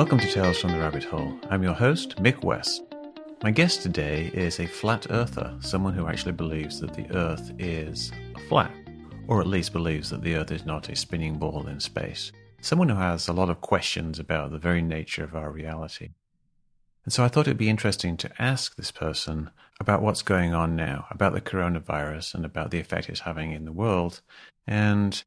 Welcome to Tales from the Rabbit Hole. I'm your host, Mick West. My guest today is a flat earther, someone who actually believes that the Earth is flat, or at least believes that the Earth is not a spinning ball in space. Someone who has a lot of questions about the very nature of our reality. And so I thought it'd be interesting to ask this person about what's going on now, about the coronavirus and about the effect it's having in the world, and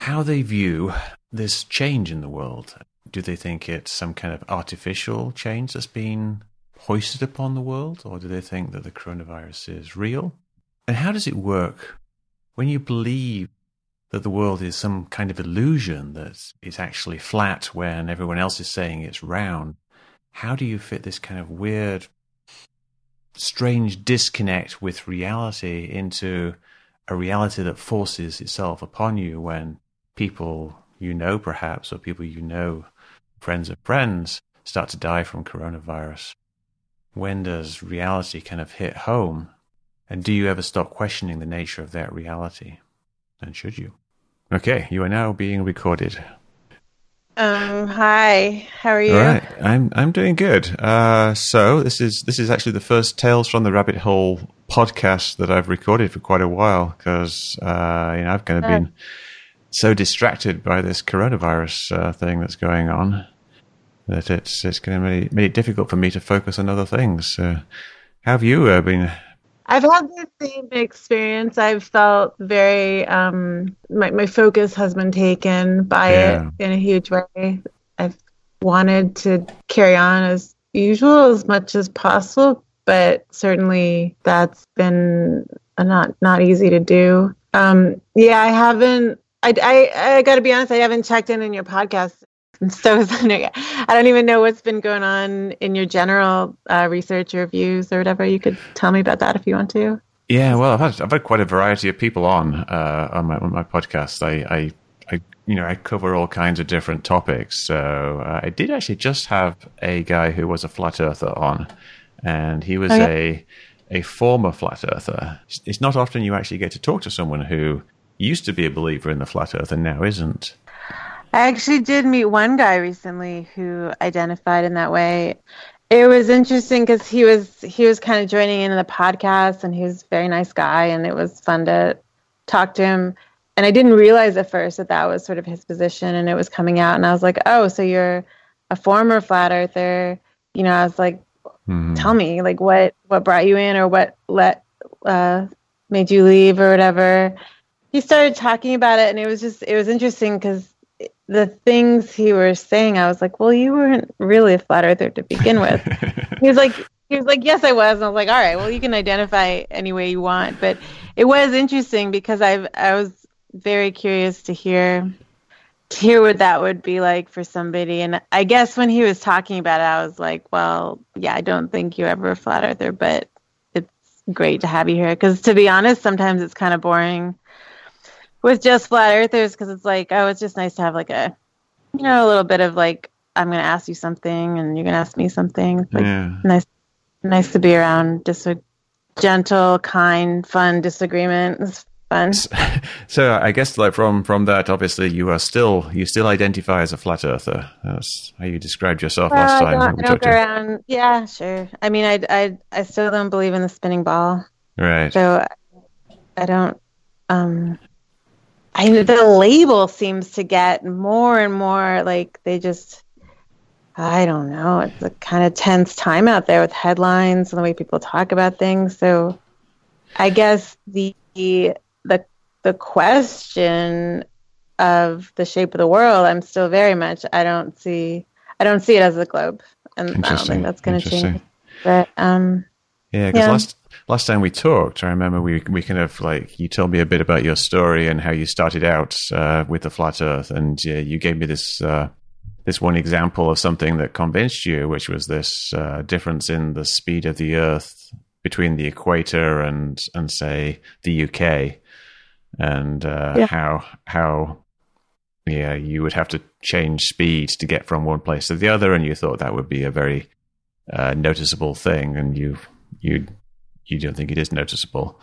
how they view this change in the world. Do they think it's some kind of artificial change that's been hoisted upon the world, or do they think that the coronavirus is real? And how does it work when you believe that the world is some kind of illusion that it's actually flat when everyone else is saying it's round? How do you fit this kind of weird, strange disconnect with reality into a reality that forces itself upon you when people you know, perhaps, or people you know, friends of friends, start to die from coronavirus? When does reality kind of hit home? And do you ever stop questioning the nature of that reality? And should you? Okay, you are now being recorded. Um, hi. How are you? All right, I'm I'm doing good. Uh, so this is this is actually the first Tales from the Rabbit Hole podcast that I've recorded for quite a while because uh, you know I've kind of been so distracted by this coronavirus uh, thing that's going on that it's it's going to make, make it difficult for me to focus on other things. Uh, how have you uh, been? I've had the same experience. I've felt very um, my my focus has been taken by yeah. it in a huge way. I've wanted to carry on as usual as much as possible, but certainly that's been not not easy to do. Um, yeah, I haven't. I, I, I got to be honest. I haven't checked in in your podcast so I don't even know what's been going on in your general uh, research or views or whatever. You could tell me about that if you want to. Yeah, well, I've had I've had quite a variety of people on uh, on, my, on my podcast. I, I, I you know I cover all kinds of different topics. So uh, I did actually just have a guy who was a flat earther on, and he was oh, yeah. a a former flat earther. It's not often you actually get to talk to someone who used to be a believer in the flat earth and now isn't. I actually did meet one guy recently who identified in that way. It was interesting because he was he was kind of joining in the podcast, and he was a very nice guy, and it was fun to talk to him. And I didn't realize at first that that was sort of his position, and it was coming out. And I was like, "Oh, so you're a former flat earther?" You know, I was like, mm-hmm. "Tell me, like, what what brought you in, or what let uh, made you leave, or whatever." He started talking about it, and it was just it was interesting because the things he was saying, I was like, well, you weren't really a flat earther to begin with. he was like, he was like, yes, I was. And I was like, all right, well, you can identify any way you want. But it was interesting because I I was very curious to hear to hear what that would be like for somebody. And I guess when he was talking about it, I was like, well, yeah, I don't think you're ever a flat earther, but it's great to have you here. Because to be honest, sometimes it's kind of boring with just flat earthers because it's like oh it's just nice to have like a you know a little bit of like i'm gonna ask you something and you're gonna ask me something. It's like yeah. nice nice to be around just a gentle kind fun disagreement. It's fun. So i guess like from from that obviously you are still you still identify as a flat earther. That's how you described yourself last time. I don't go around. yeah sure. I mean I, I i still don't believe in the spinning ball. Right. So i don't um I mean, the label seems to get more and more like they just I don't know. It's a kind of tense time out there with headlines and the way people talk about things. So I guess the the the question of the shape of the world, I'm still very much I don't see I don't see it as a globe, and I don't think that's going to change. But um, yeah, because yeah. last last time we talked, I remember we we kind of like you told me a bit about your story and how you started out uh, with the flat Earth, and uh, you gave me this uh, this one example of something that convinced you, which was this uh, difference in the speed of the Earth between the equator and and say the UK, and uh, yeah. how how yeah you would have to change speed to get from one place to the other, and you thought that would be a very uh, noticeable thing, and you you you don't think it is noticeable.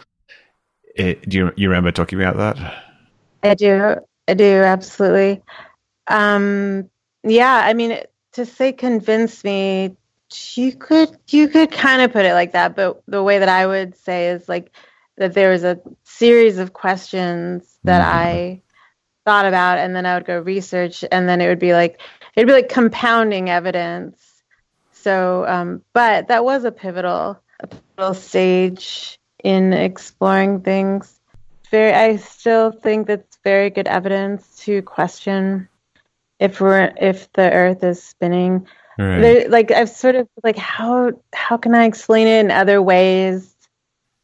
It, do you, you remember talking about that? I do. I do absolutely. Um, yeah, I mean, to say convince me, you could you could kind of put it like that, but the way that I would say is like that there was a series of questions that mm-hmm. I thought about and then I would go research and then it would be like it'd be like compounding evidence. So um, but that was a pivotal pivotal stage in exploring things. Very I still think that's very good evidence to question if we're if the earth is spinning. Right. Like I've sort of like how how can I explain it in other ways?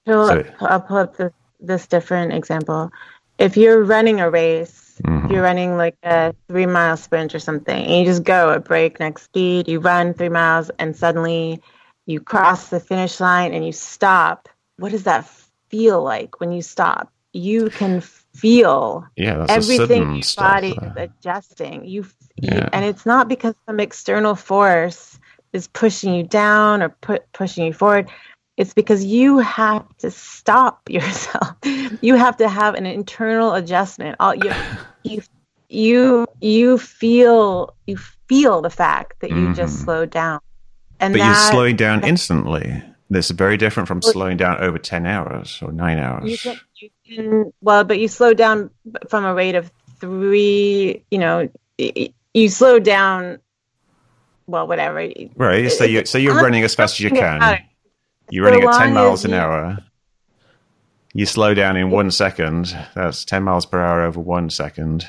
So, I'll pull up this, this different example. If you're running a race, mm-hmm. if you're running like a three mile sprint or something, and you just go at breakneck speed, you run three miles, and suddenly you cross the finish line and you stop. What does that feel like when you stop? You can feel yeah, everything in your body is adjusting. You, yeah. you, and it's not because some external force is pushing you down or put pushing you forward. It's because you have to stop yourself. You have to have an internal adjustment. All you, you, you, you feel you feel the fact that you mm-hmm. just slowed down, and but that, you're slowing down instantly. This is very different from slowing down over ten hours or nine hours. You can, you can, well, but you slow down from a rate of three. You know, you slow down. Well, whatever. Right. So you so you're running as fast as you can. You're running at 10 miles an you... hour. You slow down in one second. That's 10 miles per hour over one second.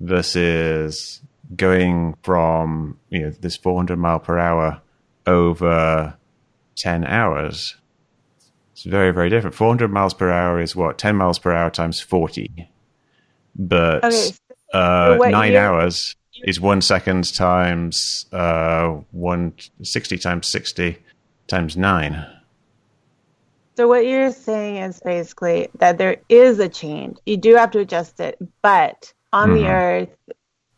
Versus going from you know this 400 mile per hour over 10 hours. It's very, very different. 400 miles per hour is what? 10 miles per hour times 40. But okay, so uh, nine hours is one second times uh, one, 60 times 60 times nine. So what you're saying is basically that there is a change. You do have to adjust it, but on mm-hmm. the earth,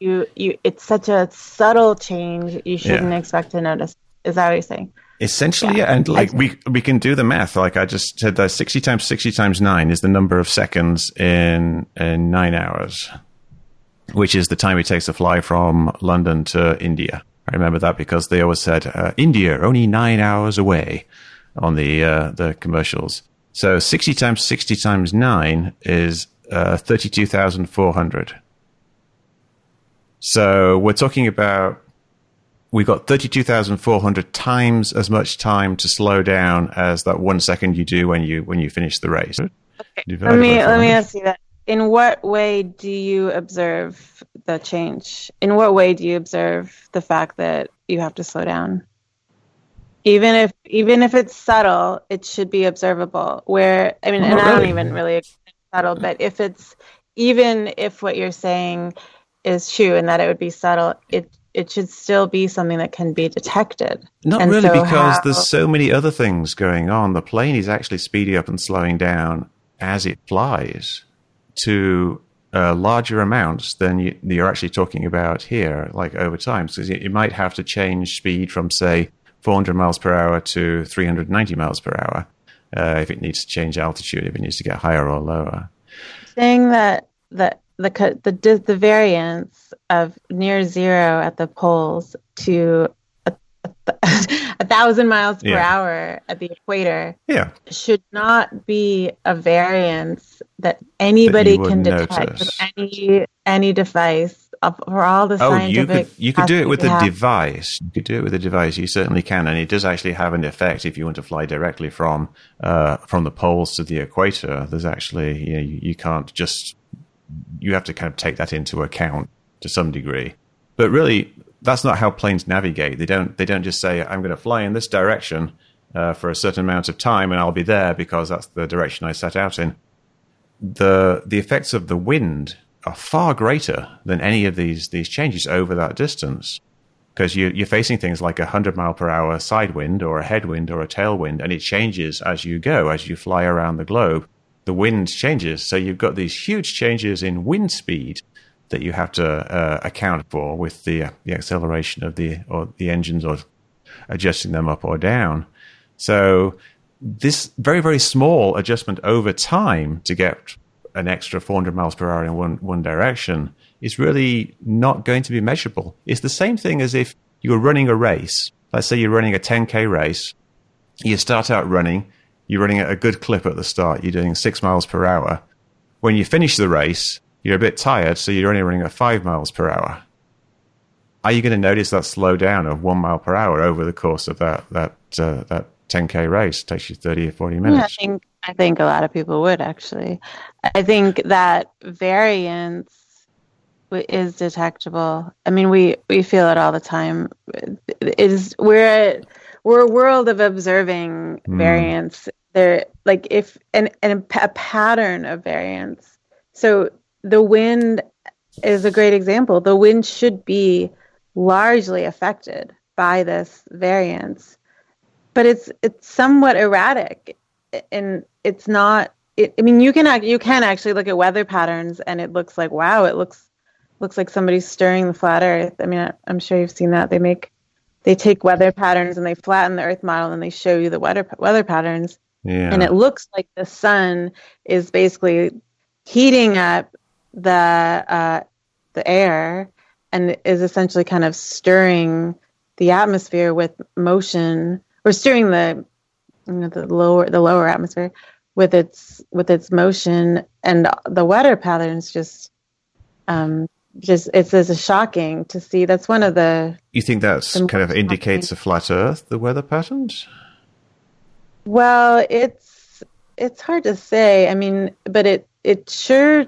you, you it's such a subtle change you shouldn't yeah. expect to notice. Is that what you're saying? Essentially yeah. and like we we can do the math. Like i just said that 60 times 60 times 9 is the number of seconds in in 9 hours which is the time it takes to fly from london to india. I remember that because they always said uh, india only 9 hours away on the uh, the commercials. So 60 times 60 times 9 is uh, 32400 so we're talking about we've got thirty two thousand four hundred times as much time to slow down as that one second you do when you when you finish the race. Okay. Let me let me ask you that. In what way do you observe the change? In what way do you observe the fact that you have to slow down? Even if even if it's subtle, it should be observable. Where I mean, and really. I don't even really subtle, but if it's even if what you're saying is true and that it would be subtle, it it should still be something that can be detected. Not and really, so because how, there's so many other things going on. The plane is actually speeding up and slowing down as it flies to uh, larger amounts than you, are actually talking about here, like over time. So you, might have to change speed from, say, 400 miles per hour to 390 miles per hour uh, if it needs to change altitude, if it needs to get higher or lower. Saying that that the the the variance of near zero at the poles to a, a, a thousand miles per yeah. hour at the equator yeah. should not be a variance that anybody that can detect with any any device for all the oh, you could you could do it with a have. device. You could do it with a device. You certainly can, and it does actually have an effect if you want to fly directly from uh, from the poles to the equator. There's actually you, know, you, you can't just you have to kind of take that into account to some degree. But really, that's not how planes navigate. They don't they don't just say I'm going to fly in this direction uh, for a certain amount of time and I'll be there because that's the direction I set out in the the effects of the wind are far greater than any of these these changes over that distance because you, you're facing things like a 100 mile per hour side wind or a headwind or a tailwind and it changes as you go as you fly around the globe the wind changes so you've got these huge changes in wind speed that you have to uh, account for with the uh, the acceleration of the or the engines or adjusting them up or down so this very, very small adjustment over time to get an extra 400 miles per hour in one, one direction is really not going to be measurable. It's the same thing as if you were running a race. Let's say you're running a 10K race. You start out running, you're running at a good clip at the start, you're doing six miles per hour. When you finish the race, you're a bit tired, so you're only running at five miles per hour. Are you going to notice that slow down of one mile per hour over the course of that that uh, that 10k race? It takes you 30 or 40 minutes. Yeah, I think I think a lot of people would actually. I think that variance is detectable. I mean, we we feel it all the time. It is we're we're a world of observing mm. variance. There, like if and and a pattern of variance. So the wind is a great example. The wind should be largely affected by this variance, but it's it's somewhat erratic, and it's not. It, I mean, you can you can actually look at weather patterns, and it looks like wow, it looks looks like somebody's stirring the flat Earth. I mean, I'm sure you've seen that. They make they take weather patterns and they flatten the Earth model and they show you the weather weather patterns. Yeah. And it looks like the sun is basically heating up the uh, the air and is essentially kind of stirring the atmosphere with motion or stirring the you know, the lower the lower atmosphere with its with its motion and the weather patterns just um, just it's as shocking to see. That's one of the. You think that's kind of indicates shocking. a flat Earth, the weather patterns? Well, it's it's hard to say. I mean, but it it sure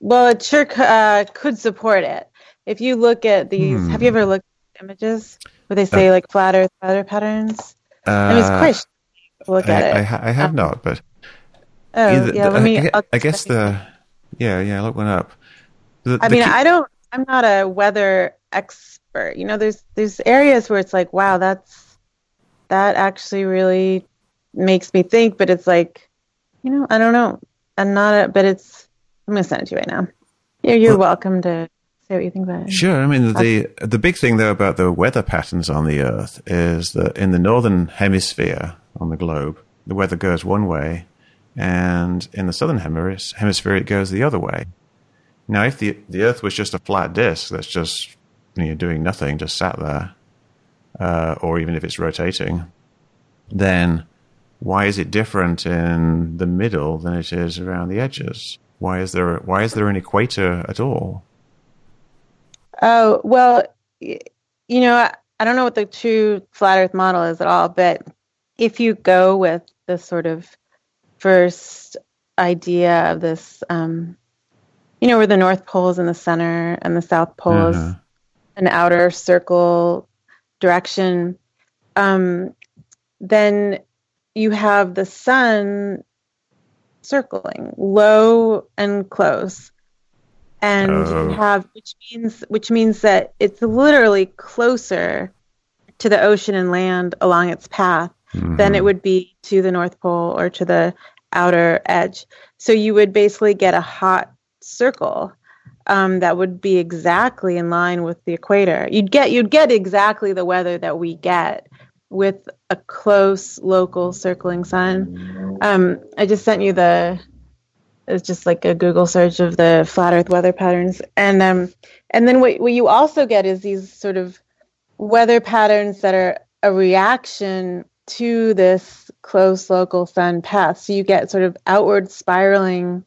well it sure uh, could support it. If you look at these, hmm. have you ever looked at images where they say uh, like flat Earth weather patterns? Uh, I mean, it's quite. Look I, at it. I, I have um, not, but. Oh either, yeah, let me. I, I guess the yeah yeah look one up. The, I mean, key- I don't. I'm not a weather expert. You know, there's there's areas where it's like, wow, that's that actually really makes me think. But it's like, you know, I don't know. I'm not. A, but it's. I'm gonna send it to you right now. You're, you're well, welcome to say what you think about it. Sure. I mean, the the big thing though about the weather patterns on the Earth is that in the northern hemisphere on the globe, the weather goes one way, and in the southern hemisphere, it goes the other way. Now, if the the Earth was just a flat disk that's just you know, doing nothing, just sat there, uh, or even if it's rotating, then why is it different in the middle than it is around the edges? Why is there why is there an equator at all? Oh well, you know I, I don't know what the true flat Earth model is at all, but if you go with the sort of first idea of this um, you know, where the North Pole is in the center and the South Pole is uh-huh. an outer circle direction, um, then you have the sun circling low and close and oh. have which means which means that it's literally closer to the ocean and land along its path mm-hmm. than it mm-hmm. would be to the north pole or to the outer edge so you would basically get a hot circle um, that would be exactly in line with the equator. You'd get you'd get exactly the weather that we get with a close local circling sun. Um, I just sent you the it's just like a Google search of the flat Earth weather patterns, and um, and then what what you also get is these sort of weather patterns that are a reaction to this close local sun path. So you get sort of outward spiraling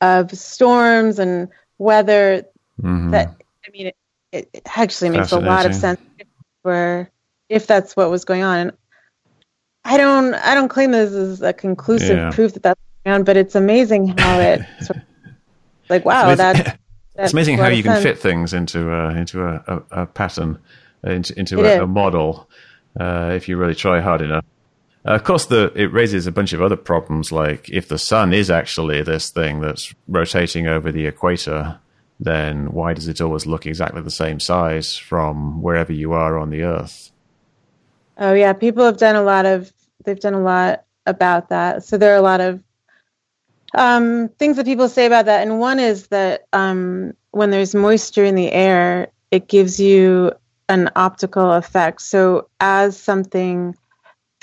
of storms and weather mm-hmm. that I mean it, it actually makes a lot of sense for if that's what was going on. And I don't I don't claim this is a conclusive yeah. proof that that's going on, but it's amazing how it sort of, like wow it's amazing, that, it's amazing how you can fit things into a, into a, a, a pattern into, into a, a, model uh, if you really try hard enough. Uh, of course, the, it raises a bunch of other problems, like if the sun is actually this thing that's rotating over the equator, then why does it always look exactly the same size from wherever you are on the Earth? Oh yeah, people have done a lot of they've done a lot about that. So there are a lot of um, things that people say about that, and one is that um, when there's moisture in the air, it gives you an optical effect. So as something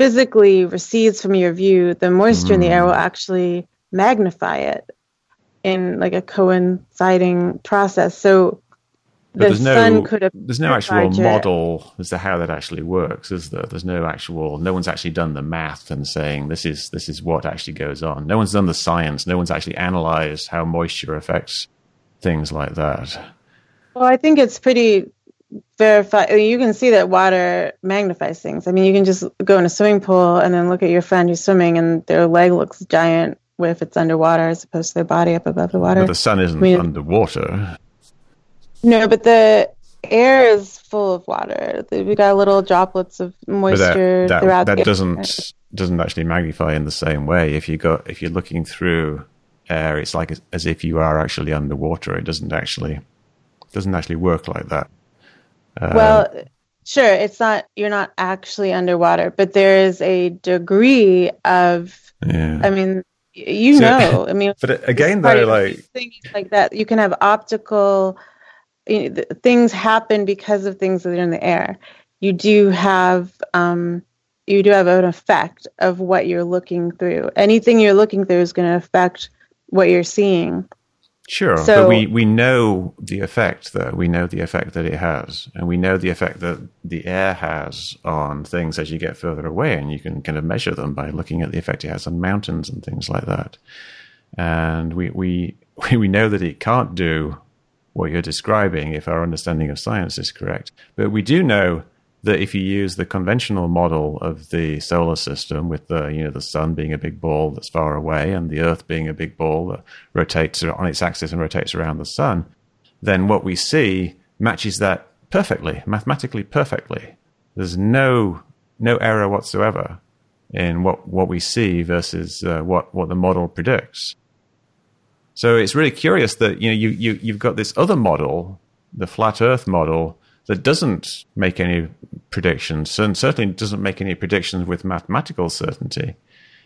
physically recedes from your view, the moisture mm. in the air will mm. actually magnify it. in like a coinciding process. So but the sun no, could have there's no actual model as to how that actually works, is there? There's no actual no one's actually done the math and saying this is this is what actually goes on. No one's done the science. No one's actually analyzed how moisture affects things like that. Well, I think it's pretty verified. You can see that water magnifies things. I mean, you can just go in a swimming pool and then look at your friend who's swimming and their leg looks giant if it's underwater as opposed to their body up above the water. But the sun isn't I mean, underwater. No, but the air is full of water. We got little droplets of moisture that, that, throughout. That doesn't doesn't actually magnify in the same way. If you got if you're looking through air, it's like as, as if you are actually underwater. It doesn't actually doesn't actually work like that. Uh, well, sure, it's not you're not actually underwater, but there is a degree of. Yeah. I mean, you so, know. I mean, but again, though, like things like that, you can have optical you know, things happen because of things that are in the air. You do have um, you do have an effect of what you're looking through. Anything you're looking through is going to affect what you're seeing. Sure, so, but we, we know the effect though. We know the effect that it has, and we know the effect that the air has on things as you get further away, and you can kind of measure them by looking at the effect it has on mountains and things like that. And we we we know that it can't do what you're describing if our understanding of science is correct. But we do know that if you use the conventional model of the solar system with the you know the sun being a big ball that's far away and the earth being a big ball that rotates on its axis and rotates around the sun then what we see matches that perfectly mathematically perfectly. There's no no error whatsoever in what what we see versus uh, what what the model predicts. So it's really curious that you know you, you you've got this other model, the flat Earth model, that doesn't make any predictions, and certainly doesn't make any predictions with mathematical certainty,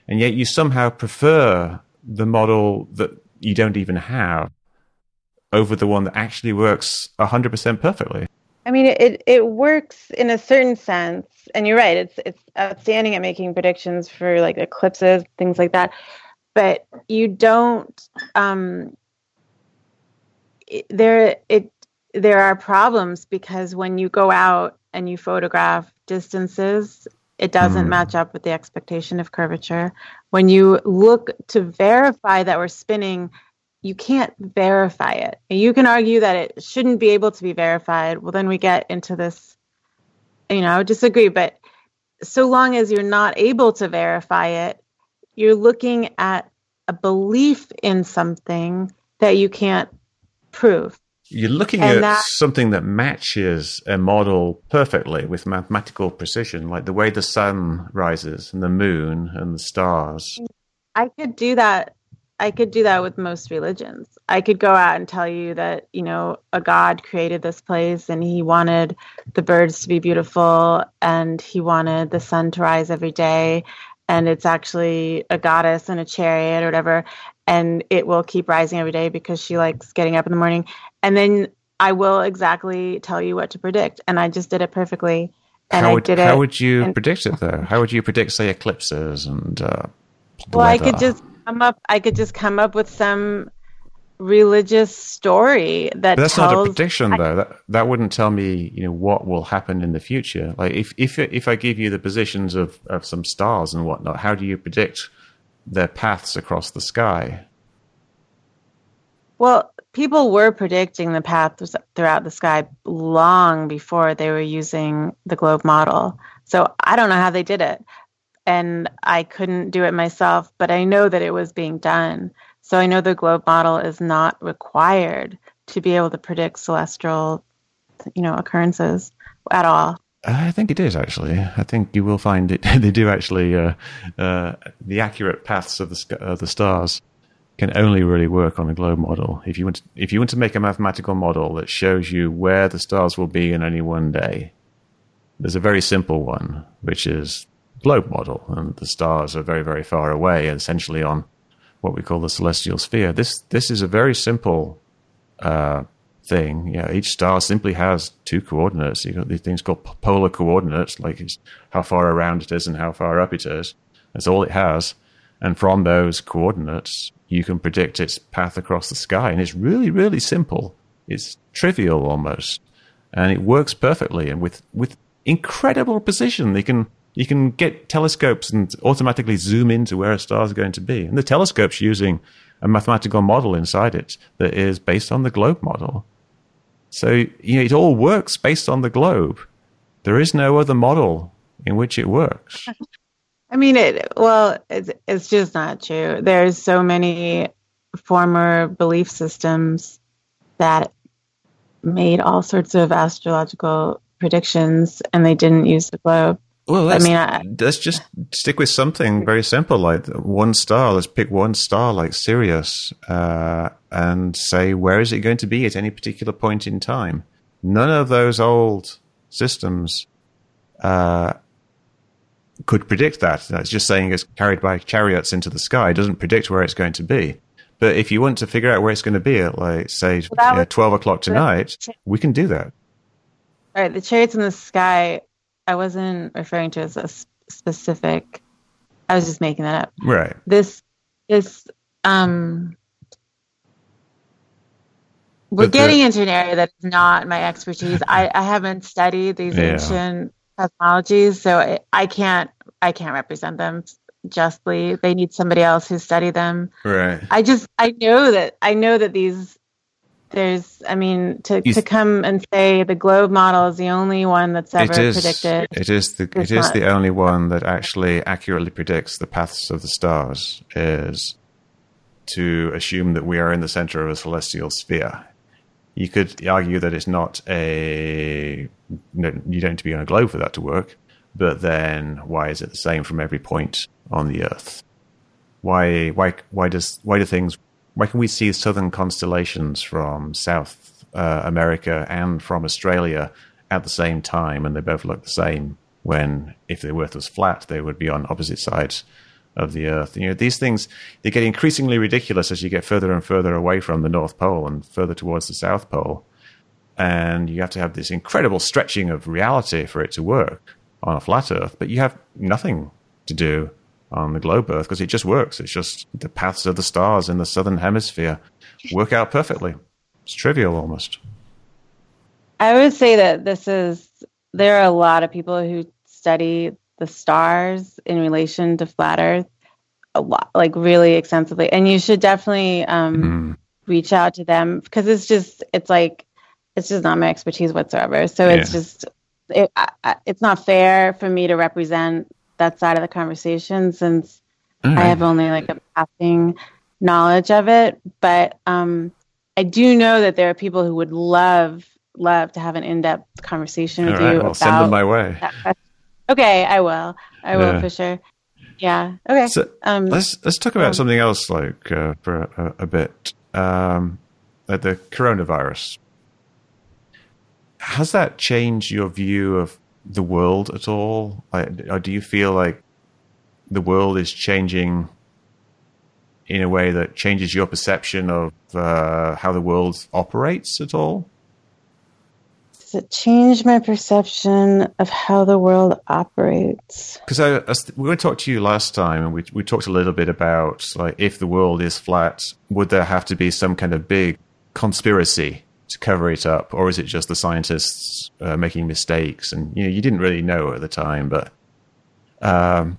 and yet you somehow prefer the model that you don't even have over the one that actually works 100% perfectly. I mean, it it works in a certain sense, and you're right. It's it's outstanding at making predictions for like eclipses, things like that but you don't um, there it there are problems because when you go out and you photograph distances it doesn't mm. match up with the expectation of curvature when you look to verify that we're spinning you can't verify it you can argue that it shouldn't be able to be verified well then we get into this you know disagree but so long as you're not able to verify it you're looking at a belief in something that you can't prove. You're looking and at that, something that matches a model perfectly with mathematical precision, like the way the sun rises and the moon and the stars. I could do that. I could do that with most religions. I could go out and tell you that, you know, a God created this place and he wanted the birds to be beautiful and he wanted the sun to rise every day and it's actually a goddess in a chariot or whatever and it will keep rising every day because she likes getting up in the morning and then i will exactly tell you what to predict. And i just did it perfectly. And how would, I did how it would you and, predict it though? How would you predict say eclipses and uh, well weather? i could just come up i could just come up with some religious story that but that's tells, not a prediction I, though. That that wouldn't tell me you know what will happen in the future. Like if if if i give you the positions of of some stars and whatnot how do you predict their paths across the sky well people were predicting the paths throughout the sky long before they were using the globe model so i don't know how they did it and i couldn't do it myself but i know that it was being done so I know the globe model is not required to be able to predict celestial, you know, occurrences at all. I think it is actually. I think you will find it. they do actually. Uh, uh, the accurate paths of the of the stars can only really work on a globe model. If you want, to, if you want to make a mathematical model that shows you where the stars will be in any one day, there's a very simple one, which is globe model, and the stars are very very far away, essentially on what we call the celestial sphere. This this is a very simple uh, thing. Each star simply has two coordinates. You've got these things called polar coordinates, like how far around it is and how far up it is. That's all it has. And from those coordinates, you can predict its path across the sky. And it's really, really simple. It's trivial almost. And it works perfectly and with, with incredible precision. They can, you can get telescopes and automatically zoom into where a star is going to be. And the telescope's using a mathematical model inside it that is based on the globe model. So, you know, it all works based on the globe. There is no other model in which it works. I mean, it. Well, it's it's just not true. There's so many former belief systems that made all sorts of astrological predictions, and they didn't use the globe. Well, let's, I mean, I, let's just stick with something very simple, like one star. Let's pick one star, like Sirius, uh, and say where is it going to be at any particular point in time. None of those old systems uh, could predict that. It's just saying it's carried by chariots into the sky. It doesn't predict where it's going to be. But if you want to figure out where it's going to be at, like, say, well, you know, 12 o'clock tonight, we can do that. All right. The chariots in the sky, I wasn't referring to as a specific, I was just making that up. Right. This, this, um, we're but getting the, into an area that is not my expertise. I, I haven't studied these yeah. ancient cosmologies, so I, I can't I can't represent them justly. They need somebody else who study them. Right. I just I know that I know that these there's I mean to you, to come and say the globe model is the only one that's ever it is, predicted. It is the it is the only one that actually accurately predicts the paths of the stars is to assume that we are in the center of a celestial sphere. You could argue that it's not a you don't need to be on a globe for that to work. But then, why is it the same from every point on the Earth? Why why why does why do things why can we see southern constellations from South uh, America and from Australia at the same time, and they both look the same? When if the Earth was flat, they would be on opposite sides of the Earth. You know, these things they get increasingly ridiculous as you get further and further away from the North Pole and further towards the South Pole, and you have to have this incredible stretching of reality for it to work on a flat Earth. But you have nothing to do on the globe Earth because it just works. It's just the paths of the stars in the southern hemisphere work out perfectly. It's trivial almost. I would say that this is there are a lot of people who study the stars in relation to flat Earth a lot, like really extensively, and you should definitely um, mm. reach out to them because it's just it's like it's just not my expertise whatsoever. So yeah. it's just it, I, it's not fair for me to represent that side of the conversation since. I have only like a passing knowledge of it. But um, I do know that there are people who would love love to have an in depth conversation with right, you well, about send them my way. Okay, I will. I will yeah. for sure. Yeah. Okay. So um, let's let's talk about um, something else, like uh, for a, a bit. Um, like the coronavirus. Has that changed your view of the world at all? Like, or do you feel like the world is changing in a way that changes your perception of uh, how the world operates at all? It change my perception of how the world operates? Because I, I, we were talking to you last time, and we we talked a little bit about like if the world is flat, would there have to be some kind of big conspiracy to cover it up, or is it just the scientists uh, making mistakes? And you know, you didn't really know at the time, but um,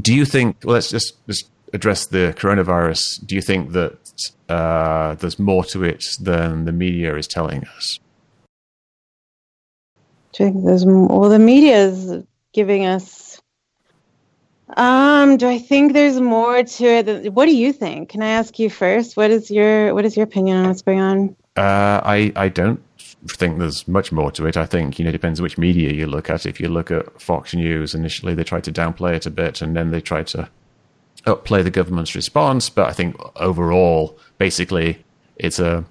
do you think? Well, let's just just address the coronavirus. Do you think that uh, there's more to it than the media is telling us? Think there's well the media is giving us um do i think there's more to it what do you think? Can i ask you first? What is your what is your opinion on what's going on? Uh, i i don't think there's much more to it. I think you know it depends which media you look at. If you look at fox news initially they tried to downplay it a bit and then they tried to upplay the government's response. But i think overall basically it's a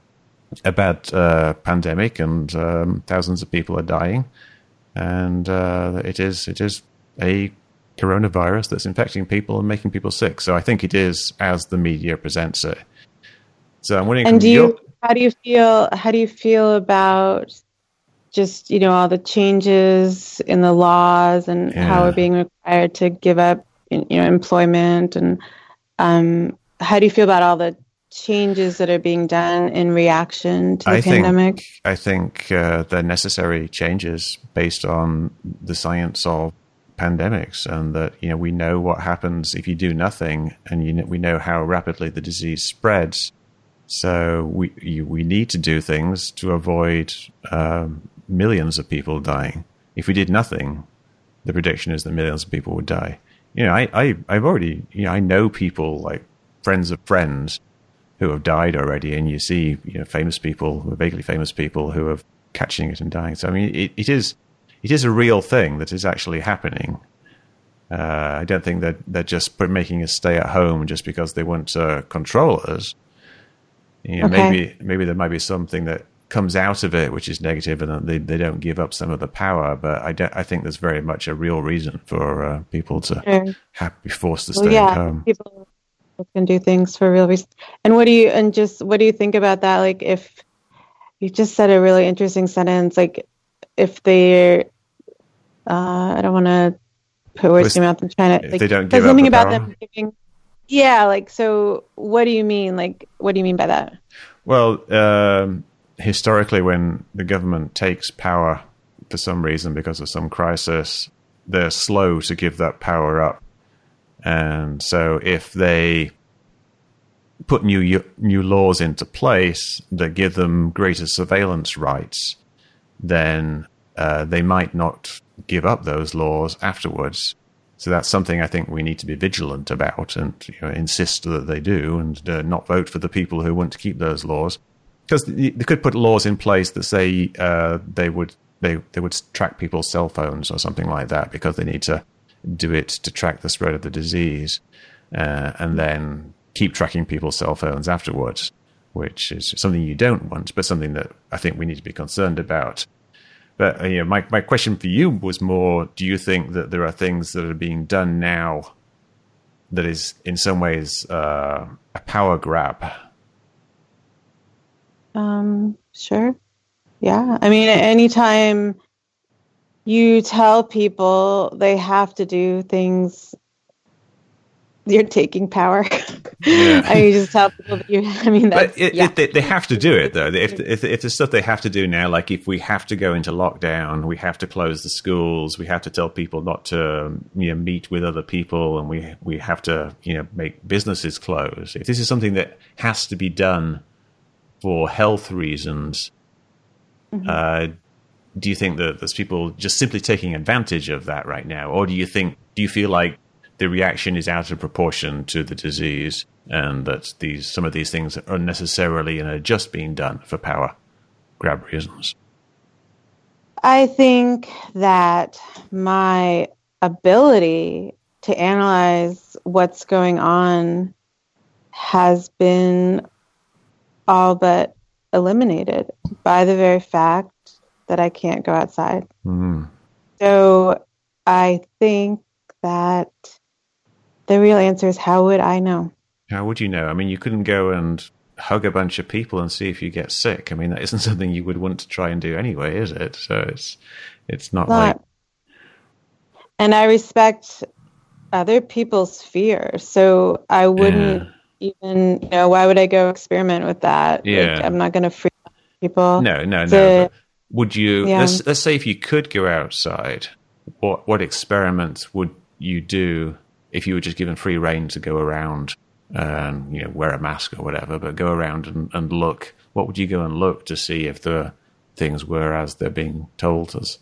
a bad uh, pandemic and um, thousands of people are dying, and uh, it is it is a coronavirus that's infecting people and making people sick. So I think it is as the media presents it. So I'm wondering. And do you? How do you feel? How do you feel about just you know all the changes in the laws and yeah. how we're being required to give up you know employment and um, how do you feel about all the changes that are being done in reaction to the I pandemic? Think, I think uh, they're necessary changes based on the science of pandemics, and that you know we know what happens if you do nothing, and you know, we know how rapidly the disease spreads. So we you, we need to do things to avoid um, millions of people dying. If we did nothing, the prediction is that millions of people would die. You know, I, I I've already you know I know people like friends of friends who have died already, and you see you know famous people, vaguely famous people who are catching it and dying. So I mean, it, it is it is a real thing that is actually happening. Uh, I don't think that they're just making us stay at home just because they want to control us. You know, Okay. maybe maybe there might be something that comes out of it which is negative, and they they don't give up some of the power. But I don't. I think there's very much a real reason for uh, people to Sure. have, be forced to Well, stay yeah, at home. people can do things for real reasons. And what do you and just what do you think about that? Like, if you just said a really interesting sentence, like if they're, uh, I don't want to put words in your mouth. I'm trying to. if Like, they don't give up something the about power? them giving. Yeah, like so. What do you mean? Like, what do you mean by that? Well, um, historically, when the government takes power for some reason because of some crisis, they're slow to give that power up. And so, if they put new new laws into place that give them greater surveillance rights, then uh, they might not give up those laws afterwards. So that's something I think we need to be vigilant about and you know, insist that they do, and uh, not vote for the people who want to keep those laws, because they could put laws in place that say uh, they would they they would track people's cell phones or something like that because they need to do it to track the spread of the disease, uh, and then keep tracking people's cell phones afterwards, which is something you don't want, but something that I think we need to be concerned about. But uh, you know, my my question for you was more: Do you think that there are things that are being done now that is, in some ways, uh, a power grab? Um, sure. Yeah. I mean, anytime you tell people they have to do things, you're taking power. Yeah. I mean, you just tell people that you, I mean, that's, But it, yeah. it, they, they have to do it though. If, if if there's stuff they have to do now, like if we have to go into lockdown, we have to close the schools, we have to tell people not to you know meet with other people, and we we have to you know make businesses close. If this is something that has to be done for health reasons, uh, do you think that there's people just simply taking advantage of that right now, or do you think do you feel like the reaction is out of proportion to the disease, and that these some of these things are unnecessarily and are just being done for power grab reasons? I think that my ability to analyze what's going on has been all but eliminated by the very fact that I can't go outside. Mm. So I think that the real answer is how would I know? How would you know? I mean, you couldn't go and hug a bunch of people and see if you get sick. I mean, that isn't something you would want to try and do anyway, is it? So it's it's not like And I respect other people's fear. So I wouldn't even, you know, why would I go experiment with that? Yeah. Like, I'm not going to freak people. No, no, no. But would you? Yeah. Let's let's say if you could go outside, what what experiments would you do if you were just given free reign to go around and you know wear a mask or whatever, but go around and, and look? What would you go and look to see if the things were as they're being told us?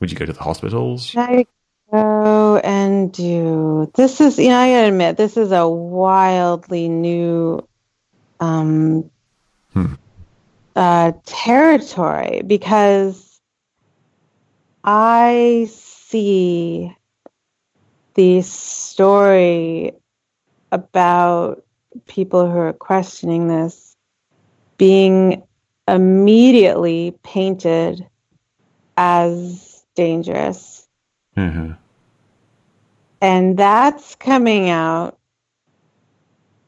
Would you go to the hospitals? I go and do this is you know I gotta admit this is a wildly new um Hmm. Uh territory because I see the story about people who are questioning this being immediately painted as dangerous Mm-hmm. and that's coming out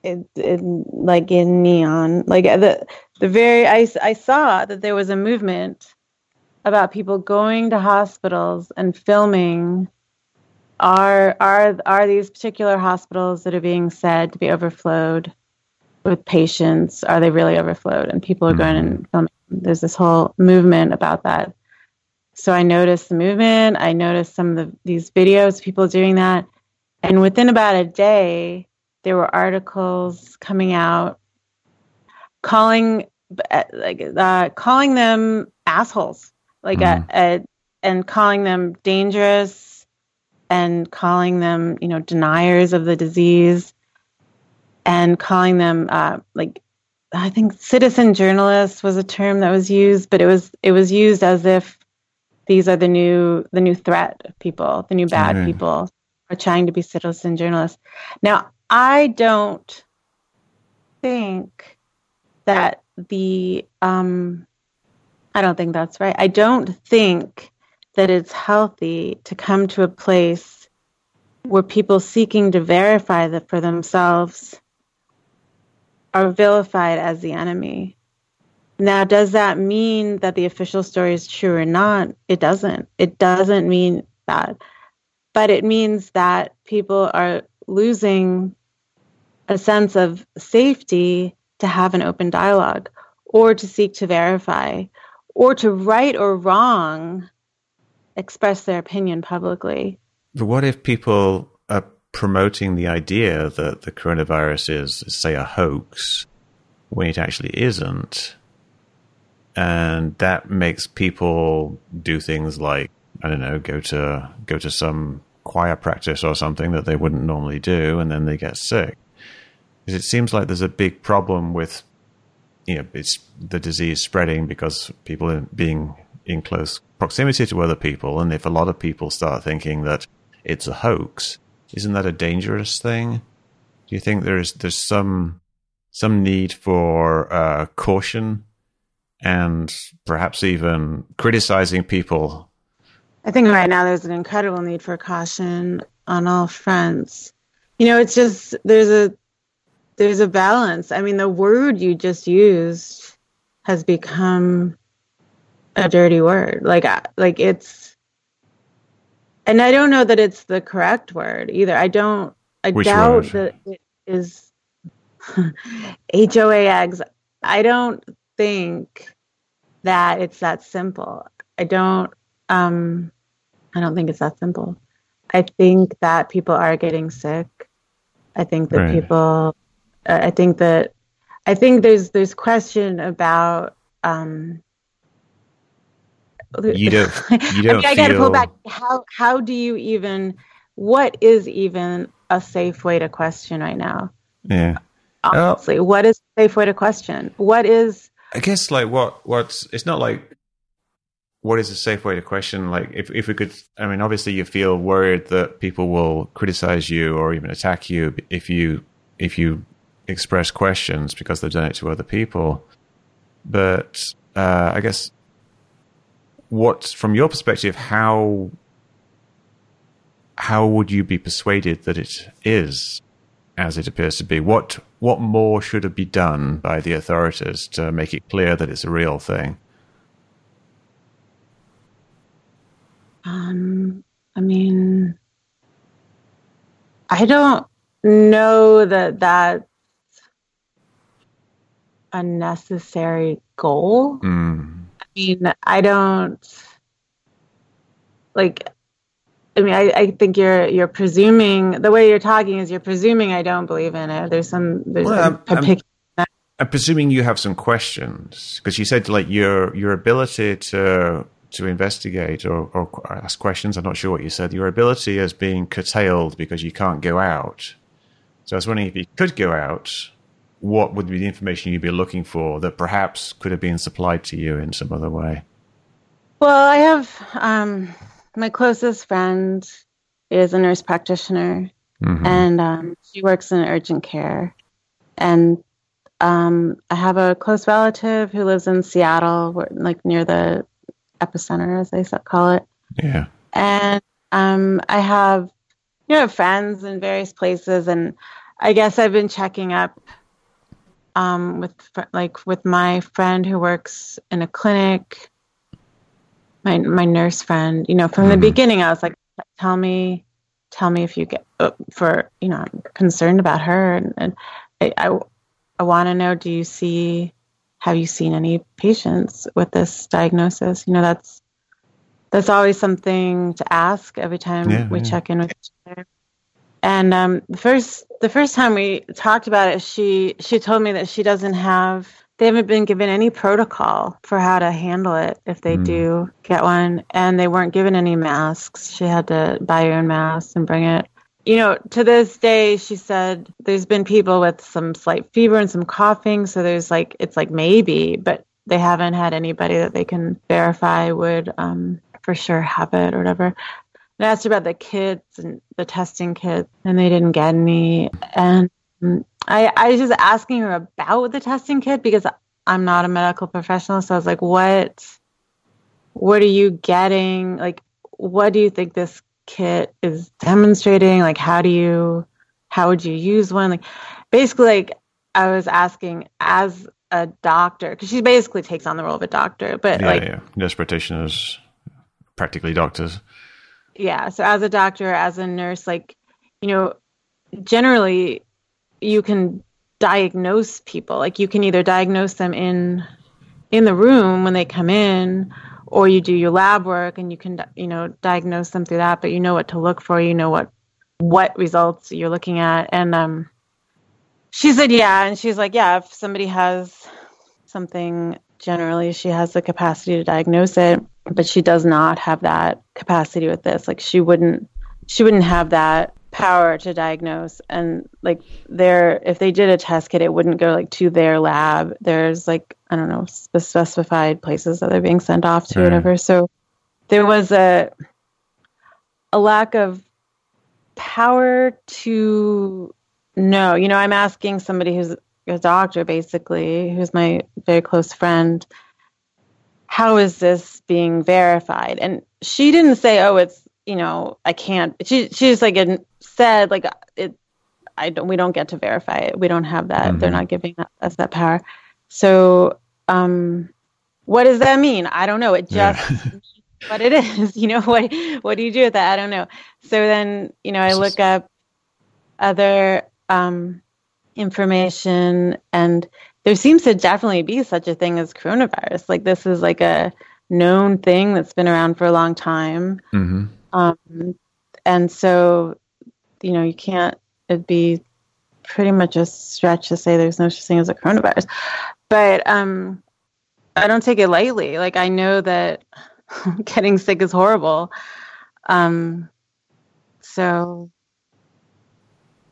in, in like in neon. Like the the very I, I saw that there was a movement about people going to hospitals and filming are are are these particular hospitals that are being said to be overflowed with patients. Are they really overflowed? And people are going and mm-hmm. filming. There's this whole movement about that. So i noticed the movement. I noticed some of the, these videos people doing that. And within about a day there were articles coming out calling like uh, calling them assholes like mm. a, a, and calling them dangerous and calling them you know deniers of the disease and calling them uh, like I think citizen journalists was a term that was used, but it was it was used as if these are the new the new threat of people, the new bad mm-hmm. people are trying to be citizen journalists. Now, I don't think that the um, I don't think that's right. I don't think that it's healthy to come to a place where people seeking to verify that for themselves are vilified as the enemy. Now, does that mean that the official story is true or not? It doesn't. It doesn't mean that. But it means that people are losing a sense of safety to have an open dialogue or to seek to verify or to right or wrong express their opinion publicly. But what if people are promoting the idea that the coronavirus is, say, a hoax when it actually isn't. And that makes people do things like, I don't know, go to go to some choir practice or something that they wouldn't normally do, and then they get sick. Because it seems like there's a big problem with, you know, it's the disease spreading because people are being in close proximity to other people, and if a lot of people start thinking that it's a hoax, isn't that a dangerous thing? Do you think there's there's some some need for uh, caution and perhaps even criticizing people? I think right now there's an incredible need for caution on all fronts. You know, it's just there's a there's a balance. I mean, the word you just used has become a dirty word. Like like it's and I don't know that it's the correct word either. I don't. I Which doubt that it is HOA eggs. I don't think that it's that simple. I don't. Um, I don't think it's that simple. I think that people are getting sick. I think that right. people. I think that. I think there's there's question about um, you don't you don't I, mean, I gotta pull back. How how do you even what is even a safe way to question right now? Yeah. Honestly well, what is a safe way to question? What is i guess like what what's it's not like what is a safe way to question? Like if, if we could i mean obviously you feel worried that people will criticize you or even attack you if you if you express questions because they've done it to other people but uh, i guess what, from your perspective, how how would you be persuaded that it is as it appears to be? What what more should be done by the authorities to make it clear that it's a real thing? Um, I mean, I don't know that that's a necessary goal. Mm mean, I don't like. I mean, I, I think you're you're presuming the way you're talking is you're presuming I don't believe in it. There's some there's well, I'm, I'm, I'm presuming you have some questions because you said like your your ability to to investigate or, or, ask questions. I'm not sure what you said. Your ability is being curtailed because you can't go out. So I was wondering if you could go out, what would be the information you'd be looking for that perhaps could have been supplied to you in some other way? Well, I have um, my closest friend is a nurse practitioner, mm-hmm. and um, she works in urgent care. And um, I have a close relative who lives in Seattle, like near the epicenter, as they call it. Yeah. And um, I have, you know, friends in various places, and I guess I've been checking up um, with like with my friend who works in a clinic, my my nurse friend. You know, from mm-hmm. the beginning, I was like, "Tell me, tell me if you get uh, for you know I'm concerned about her and, and I I, I want to know do you see have you seen any patients with this diagnosis you know that's that's always something to ask every time Yeah, we yeah. check in with each other and um, the first the first time we talked about it she she told me that she doesn't have they haven't been given any protocol for how to handle it if they Mm. do get one. And they weren't given any masks. She had to buy her own mask and bring it. You know to this day she said there's been people with some slight fever and some coughing. So there's like it's like maybe but they haven't had anybody that they can verify would um, for sure have it or whatever I asked her about the kids and the testing kits, and they didn't get any. And I, I was just asking her about the testing kit because I'm not a medical professional. So I was like, what, what are you getting? Like, what do you think this kit is demonstrating? Like, how do you, how would you use one? Like, basically, like, I was asking as a doctor, because she basically takes on the role of a doctor, but Yeah, like, yeah. Nurse practitioners, practically doctors. Yeah so as a doctor as a nurse like you know generally you can diagnose people. Like you can either diagnose them in in the room when they come in or you do your lab work and you can you know diagnose them through that but you know what to look for you know what what results you're looking at. And um she said yeah and she's like yeah if somebody has something generally she has the capacity to diagnose it but she does not have that capacity with this. Like she wouldn't she wouldn't have that power to diagnose. And like there if they did a test kit it wouldn't go like to their lab. There's like i don't know spe- specified places that they're being sent off to Right. whatever. So there was a a lack of power to know. You know i'm asking somebody who's a doctor basically who's my very close friend how is this being verified? And she didn't say oh it's you know i can't. She she just like said like it i don't we don't get to verify it. We don't have that. They're Mhm. not giving us that power. So um what does that mean? I don't know. It just Yeah. what it is. You know what what do you do with that? I don't know. So then you know i look up other um information and there seems to definitely be such a thing as coronavirus. Like this is like a known thing that's been around for a long time. Hmm um, and so you know you can't it'd be pretty much a stretch to say there's no such thing as a coronavirus. But um i don't take it lightly. Like i know that getting sick is horrible. Um so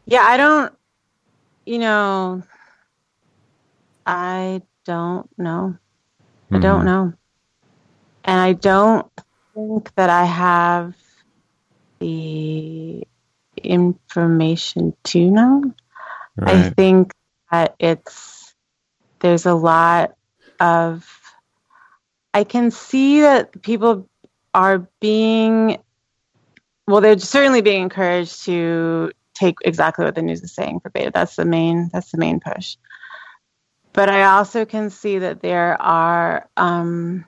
yeah i don't you know i don't know I don't Mhm. know. And I don't think that I have the information to know. I think that it's, there's a lot of, I can see that people are being, well, they're certainly being encouraged to take exactly what the news is saying for beta. That's the main, that's the main push but I also can see that there are um,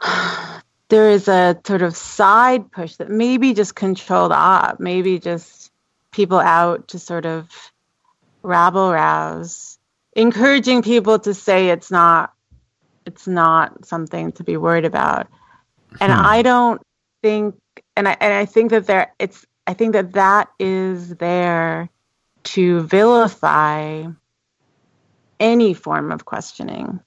there is a sort of side push that maybe just controlled op, maybe just people out to sort of rabble rouse, encouraging people to say it's not it's not something to be worried about. And Hmm. I don't think and I and I think that there it's I think that that is there to vilify any form of questioning.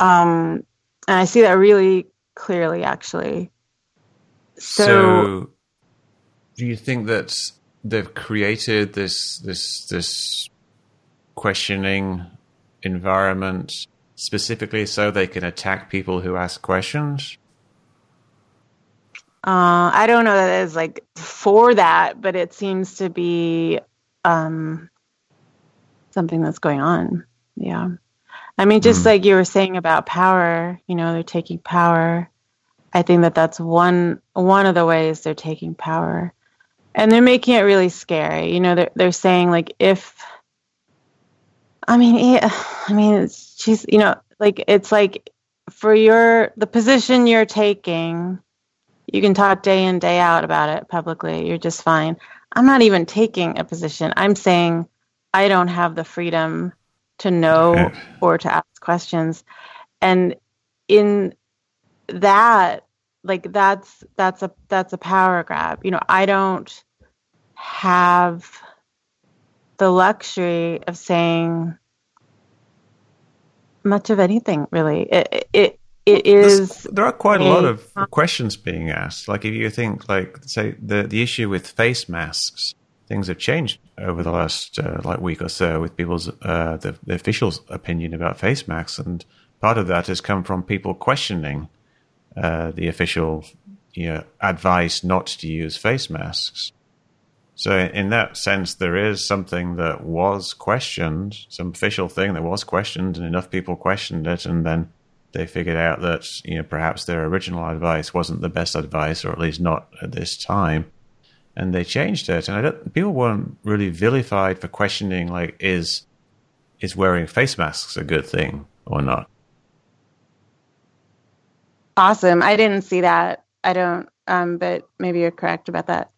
Um, and I see that really clearly, actually. So, So- do you think that they've created this this this questioning environment specifically so they can attack people who ask questions? Uh, I don't know that it's like for that, but it seems to be um, something that's going on. Yeah. I mean, just Hmm. like you were saying about power, you know, they're taking power. I think that that's one one of the ways they're taking power, and they're making it really scary. You know, they're they're saying like if, I mean, yeah, I mean, it's she's you know, like it's like for your the position you're taking, You can talk day in, day out about it publicly. You're just fine. I'm not even taking a position. I'm saying I don't have the freedom to know or to ask questions. And in that, like that's that's a that's a power grab. You know, I don't have the luxury of saying much of anything really. It it it is. there are quite a, a lot of questions being asked. Like if you think, like say the the issue with face masks, things have changed over the last uh, like week or so with people's uh, the, the officials' opinion about face masks, and part of that has come from people questioning uh, the official you know, advice not to use face masks. So in that sense, there is something that was questioned, some official thing that was questioned, and enough people questioned it, and then they figured out that you know perhaps their original advice wasn't the best advice, or at least not at this time, and they changed it. And I don't, people weren't really vilified for questioning like is is wearing face masks a good thing or not. Awesome. I didn't see that. I don't. Um, but maybe you're correct about that.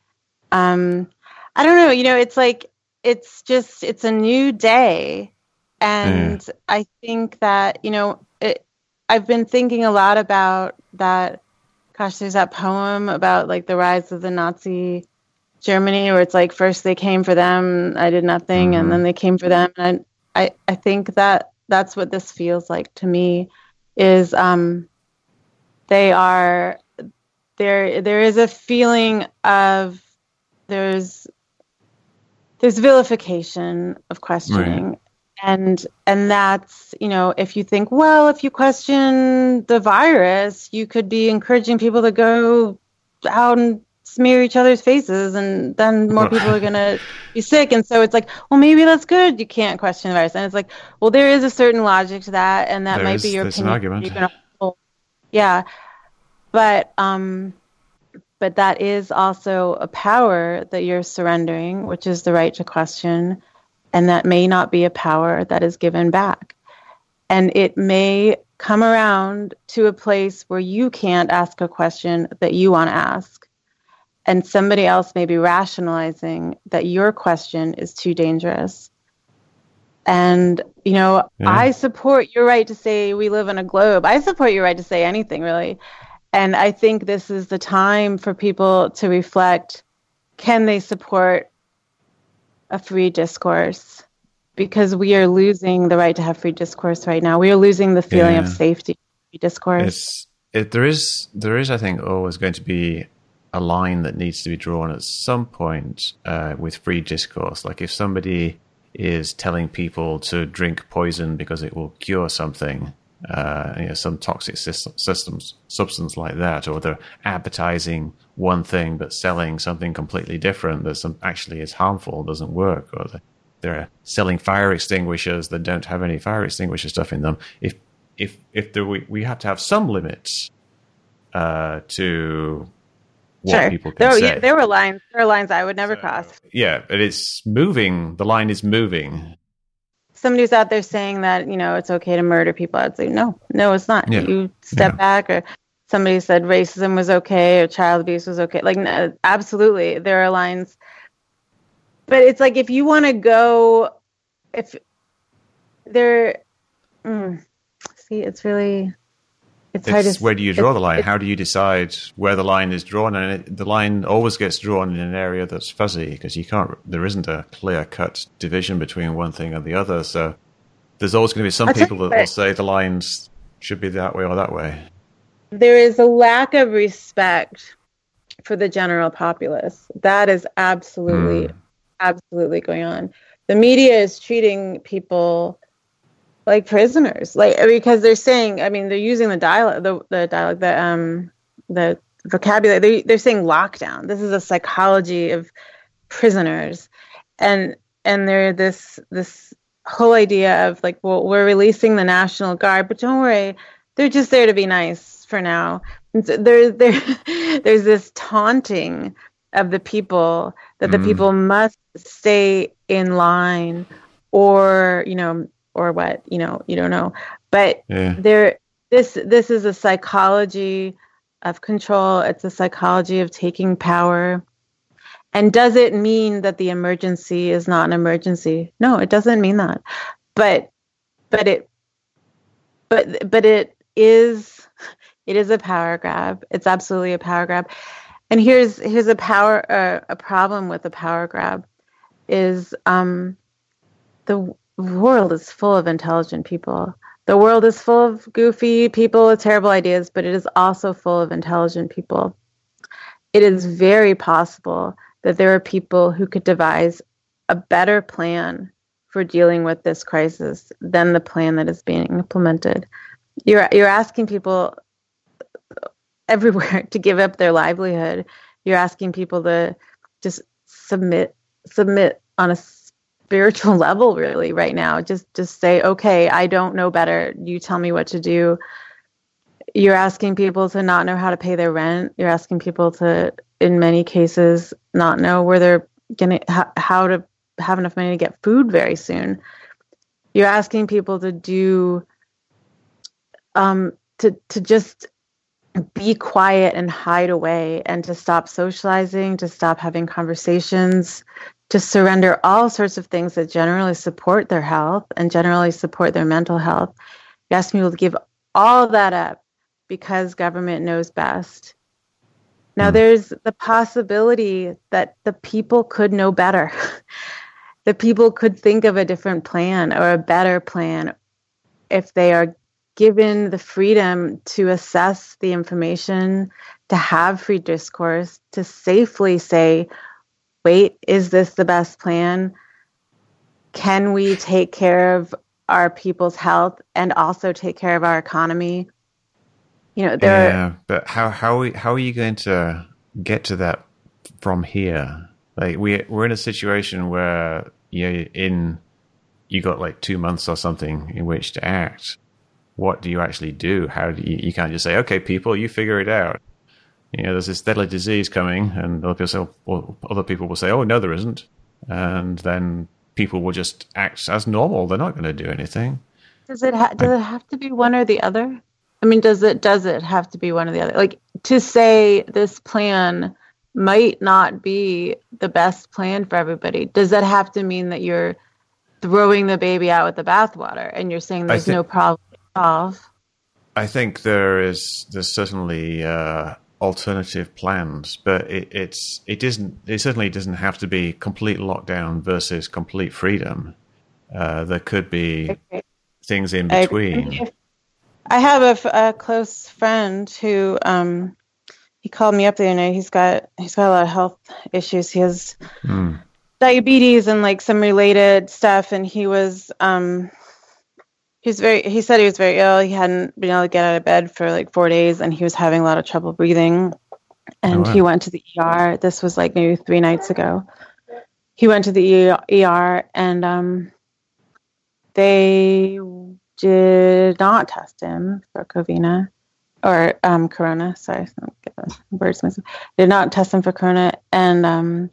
Um, I don't know. You know, it's like it's just it's a new day, and mm. I think that you know it, I've been thinking a lot about that. Gosh, there's that poem about like the rise of the Nazi Germany, where it's like first they came for them, I did nothing, mm-hmm. and then they came for them, and I I think that that's what this feels like to me, is um, they are there. There is a feeling of there's there's vilification of questioning right and and that's you know if you think well if you question the virus you could be encouraging people to go out and smear each other's faces and then more people are going to be sick. And so it's like well maybe that's good. You can't question the virus. And it's like well there is a certain logic to that and that there might is, be your opinion. argument. Gonna, yeah. But um but that is also a power that you're surrendering which is the right to question. And that may not be a power that is given back. And it may come around to a place where you can't ask a question that you want to ask. And somebody else may be rationalizing that your question is too dangerous. And, you know, yeah. I support your right to say we live in a globe. I support your right to say anything, really. And I think this is the time for people to reflect can they support a free discourse because we are losing the right to have free discourse right now. We are losing the feeling yeah. of safety. Free discourse. It, there is there is I think always going to be a line that needs to be drawn at some point uh, with free discourse. Like if somebody is telling people to drink poison because it will cure something, uh, you know, some toxic system, systems, substance like that, or they're advertising one thing but selling something completely different that some, actually is harmful, doesn't work, or they're selling fire extinguishers that don't have any fire extinguisher stuff in them. If if if there, we we have to have some limits uh, to what sure. people can there, say. Yeah, there were lines. There are lines I would never so, cross. Yeah, but it's moving. The line is moving somebody's out there saying that you know it's okay to murder people, I'd say no, no, it's not. Yeah. You step yeah. back, or somebody said racism was okay or child abuse was okay. Like no, absolutely, there are lines, but it's like if you want to go, if there, mm, see, it's really it's, it's where do you draw the line? How do you decide where the line is drawn? And it, the line always gets drawn in an area that's fuzzy because you can't. There isn't a clear cut division between one thing and the other. So there's always going to be some people that will say the lines should be that way or that way. There is a lack of respect for the general populace. That is absolutely, mm. absolutely going on. The media is treating people like prisoners, like because they're saying, I mean, they're using the dialogue, the, the dialogue, the um, the vocabulary. They they're saying lockdown. This is a psychology of prisoners, and and they're this this whole idea of like, well, we're releasing the National Guard, but don't worry, they're just there to be nice for now. And so there, there, there's this taunting of the people that the mm. people must stay in line or you know or what you know you don't know but yeah. there this this is a psychology of control. It's a psychology of taking power. And does it mean that the emergency is not an emergency? No, it doesn't mean that. But but it but but it is it is a power grab. It's absolutely a power grab. And here's here's a power uh, a problem with a power grab is um, the world is full of intelligent people. The world is full of goofy people with terrible ideas, but it is also full of intelligent people. It is very possible that there are people who could devise a better plan for dealing with this crisis than the plan that is being implemented. You're you're asking people everywhere to give up their livelihood. You're asking people to just submit submit on a spiritual level really right now. Just just say, "Okay, I don't know better. You tell me what to do." You're asking people to not know how to pay their rent. You're asking people to in many cases not know where they're going to how to have enough money to get food very soon. You're asking people to do um to to just be quiet and hide away and to stop socializing, to stop having conversations, to surrender all sorts of things that generally support their health and generally support their mental health. You ask people to give all that up because government knows best. Now, mm. there's the possibility that the people could know better. the people could think of a different plan or a better plan if they are given the freedom to assess the information, to have free discourse, to safely say, wait, is this the best plan? Can we take care of our people's health and also take care of our economy? You know, there. Yeah, are, but how how are, how are you going to get to that from here? Like we we're in a situation where you in you got like two months or something in which to act what do you actually do? How do you, you can't just say, okay, people, you figure it out. You know, there's this deadly disease coming, and other people, say, well, other people will say, oh, no, there isn't. And then people will just act as normal. They're not going to do anything. Does it ha- does it have to be one or the other? I mean, does it does it have to be one or the other? Like to say this plan might not be the best plan for everybody. Does that have to mean that you're throwing the baby out with the bathwater and you're saying there's no problem to solve? I think there is there's certainly uh, alternative plans, but it, it's it isn't it certainly doesn't have to be complete lockdown versus complete freedom. Uh, there could be okay. things in between. I, have a, a, close friend who um, he called me up the other night. He's got he's got a lot of health issues. He has mm. diabetes and like some related stuff, and he was um, He's very. He said he was very ill. He hadn't been able to get out of bed for like four days, and he was having a lot of trouble breathing. And oh, wow. he went to the ER. This was like maybe three nights ago. He went to the ER, and um, they did not test him for Covina or um, Corona. Sorry, get the words myself. Did not test him for Corona, and um,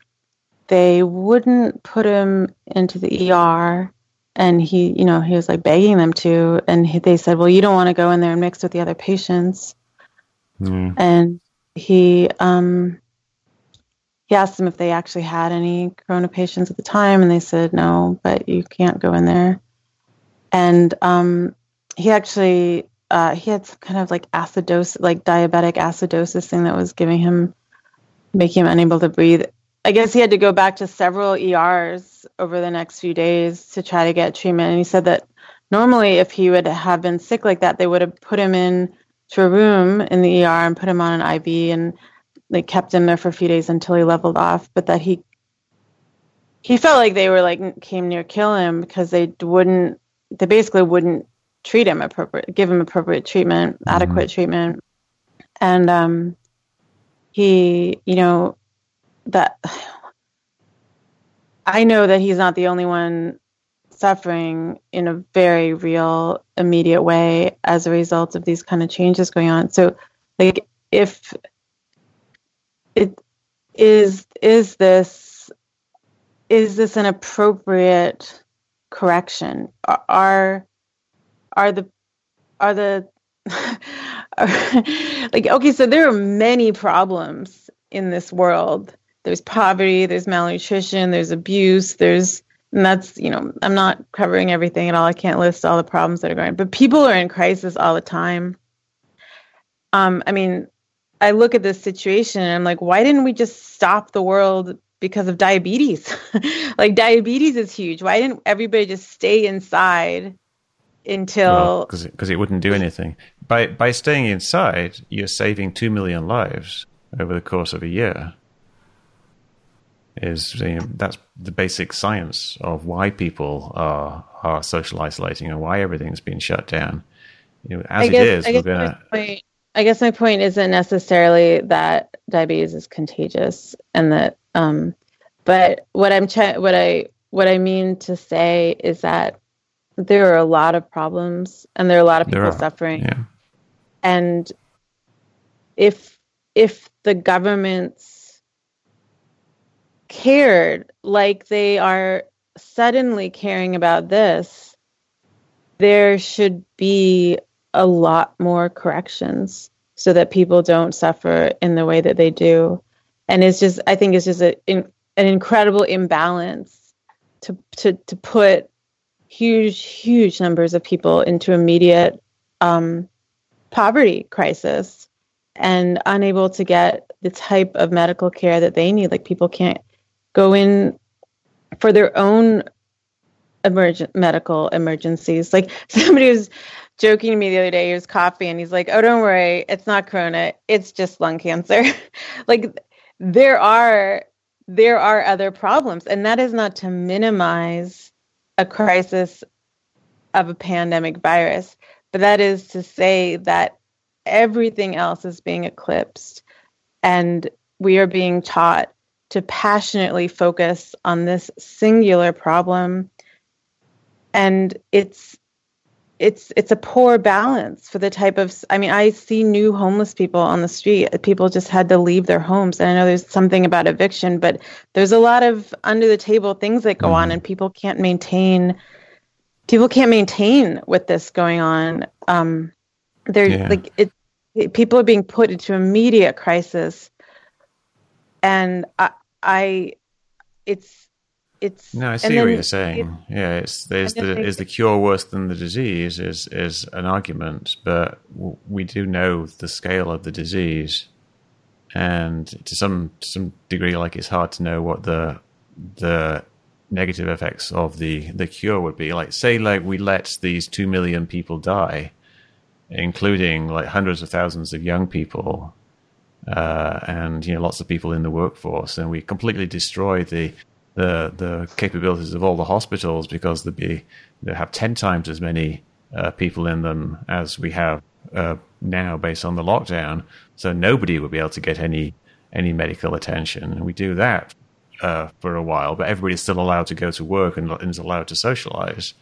they wouldn't put him into the ER and he you know he was like begging them to. And he, they said well you don't want to go in there and mix with the other patients. Mm. and he um he asked them if they actually had any corona patients at the time and they said no but you can't go in there. And um he actually uh he had some kind of like acidosis like diabetic acidosis thing that was giving him making him unable to breathe I guess he had to go back to several ERs over the next few days to try to get treatment. And he said that normally, if he would have been sick like that, they would have put him in to a room in the ER and put him on an IV and they kept him there for a few days until he leveled off. But that he he felt like they were like came near kill him because they wouldn't they basically wouldn't treat him appropriate give him appropriate treatment mm-hmm. adequate treatment and um he you know that I know that he's not the only one suffering in a very real, immediate way as a result of these kind of changes going on. So, like, if it is, is this is this an appropriate correction? Are are the are the like okay, so there are many problems in this world. There's poverty, there's malnutrition, there's abuse, there's and that's you know i'm not covering everything at all. I can't list all the problems that are going on. but people are in crisis all the time. Um i mean i look at this situation and i'm like why didn't we just stop the world because of diabetes? Like diabetes is huge. Why didn't everybody just stay inside until because well, it, it wouldn't do anything. By by staying inside you're saving 2 million lives over the course of a year is you know, that's the basic science of why people are are social isolating and why everything's been shut down. You know, as guess, it is, we're gonna. Point, I guess my point isn't necessarily that diabetes is contagious, and that. Um, but what I'm ch- what I what I mean to say is that there are a lot of problems, and there are a lot of people suffering, yeah. and if if the government's cared like they are suddenly caring about this, there should be a lot more corrections so that people don't suffer in the way that they do. And it's just, I think it's just a, in, an incredible imbalance to, to, to put huge, huge numbers of people into immediate um, poverty crisis and unable to get the type of medical care that they need. Like people can't go in for their own emergent medical emergencies. Like somebody was joking to me the other day, he was coughing and he's like, Oh, don't worry, it's not corona, it's just lung cancer. like there are there are other problems. And that is not to minimize a crisis of a pandemic virus, but that is to say that everything else is being eclipsed and we are being taught to passionately focus on this singular problem. And it's it's it's a poor balance for the type of i mean i see new homeless people on the street. People just had to leave their homes. And i know there's something about eviction but there's a lot of under the table things that go mm-hmm. on and people can't maintain people can't maintain with this going on. Um they're yeah. like it, it, people are being put into immediate crisis. And I, I, it's, it's. No, I see what you're saying. It, yeah, it's there's the is the cure worse than the disease is is an argument, but we do know the scale of the disease, and to some to some degree, like it's hard to know what the the negative effects of the the cure would be. Like, say, like we let these two million people die, including like hundreds of thousands of young people uh, and you know lots of people in the workforce, and we completely destroy the the the capabilities of all the hospitals because they be they have ten times as many uh, people in them as we have uh, now based on the lockdown. So nobody would be able to get any any medical attention, and we do that uh, for a while, but everybody's still allowed to go to work and, and is allowed to socialize.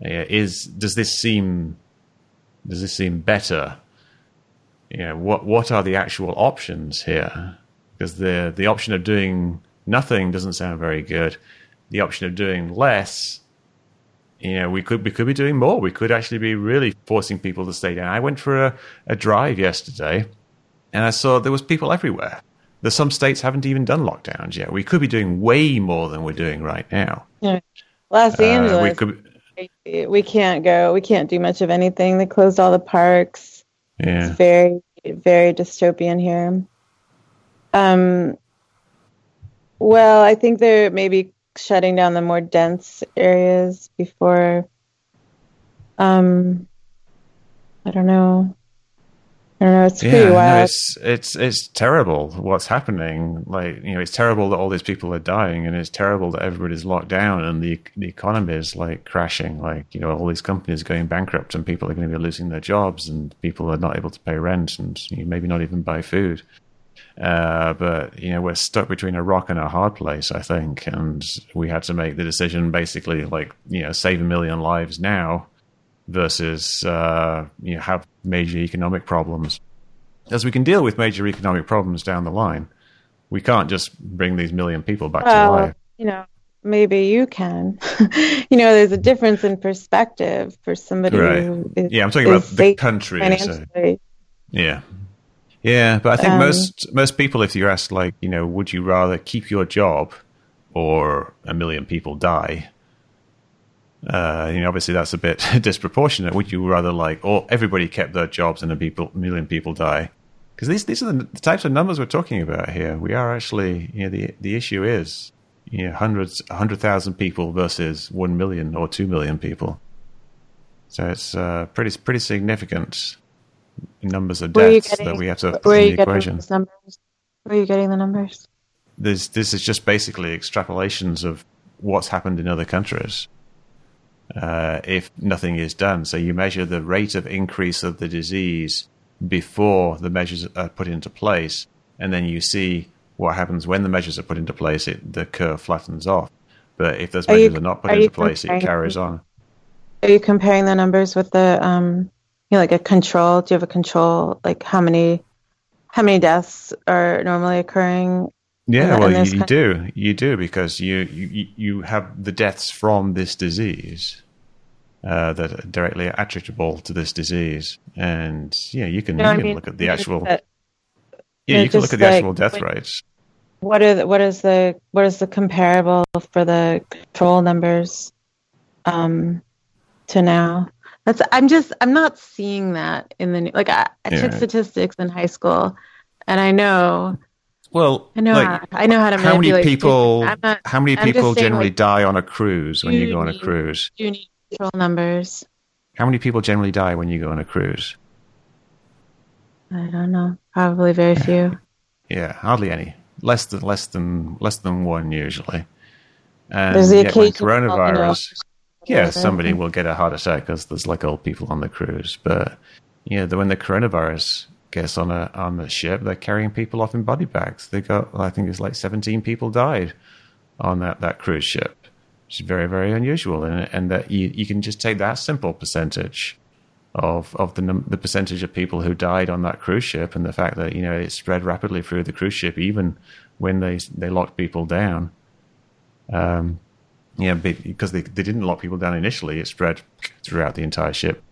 is does this seem does this seem better you know, what what are the actual options here? Because the the option of doing nothing doesn't sound very good. The option of doing less, you know, we could we could be doing more. We could actually be really forcing people to stay down. I went for a, a drive yesterday, and I saw there was people everywhere. There's some states haven't even done lockdowns yet. We could be doing way more than we're doing right now. Yeah. Los Angeles, uh, we, could, we can't go. We can't do much of anything. They closed all the parks It's very, very dystopian here. Um, well, I think they're maybe shutting down the more dense areas before. Um, I don't know. Know. It's pretty yeah, wild. No, it's it's it's terrible what's happening. Like you know, it's terrible that all these people are dying, and it's terrible that everybody's locked down and the the economy is like crashing. Like you know, all these companies going bankrupt, and people are going to be losing their jobs, and people are not able to pay rent, and you know, maybe not even buy food. Uh, but you know, we're stuck between a rock and a hard place, I think, and we had to make the decision basically, like you know, save a million lives now versus uh, you know, have major economic problems. As we can deal with major economic problems down the line, we can't just bring these million people back well, to life. You know, maybe you can. you know, there's a difference in perspective for somebody right. who is, yeah, I'm talking about the country. So. Yeah. Yeah, but I think Um, most most people, if you're asked, like, you know, would you rather keep your job or a million people die? Uh, you know, obviously that's a bit disproportionate. Would you rather like, oh, everybody kept their jobs and a people, million people die? Because these these are the, types of numbers we're talking about here. We are actually, you know, the the issue is, you know, hundreds, a hundred thousand people versus one million or two million people. So it's uh, pretty pretty significant numbers of Where are you deaths that getting- we have to put in the equation. numbers? Where are you getting the numbers? This this is just basically extrapolations of what's happened in other countries. Uh, if nothing is done, so you measure the rate of increase of the disease before the measures are put into place, and then you see what happens when the measures are put into place. It the curve flattens off. But if those Are you- measures are not put are into place, it carries on. Are you comparing the numbers with the um, you know, like a control? Do you have a control? Like how many, how many deaths are normally occurring? Yeah, well, you, you do, you do, because you you you have the deaths from this disease uh, that are directly attributable to this disease, and yeah, you can, You know, you can mean, look at the actual that- yeah, yeah, you can look at the like actual death when- rates. What are the, what is the what is the comparable for the control numbers um, to now? That's I'm just I'm not seeing that in the like I, I took statistics in high school, and I know Well, I know like, how, I know how to how many people? not, how many I'm people generally like, die on a cruise when you you go on a cruise? you need control numbers. How many people generally die when you go on a cruise? I don't know. Probably very few. Yeah, hardly any. Less than less than less than one usually. And There's the yet when coronavirus, yeah, somebody will get a heart attack because there's like old people on the cruise. But yeah, the, when the coronavirus gets on a on the ship, they're carrying people off in body bags. They got, I think it's like 17 people died on that, that cruise ship, which is very very unusual. And and that you you can just take that simple percentage of of the num- the percentage of people who died on that cruise ship, and the fact that you know it spread rapidly through the cruise ship, even when they they locked people down. Um, yeah, because they they didn't lock people down initially, it spread throughout the entire ship.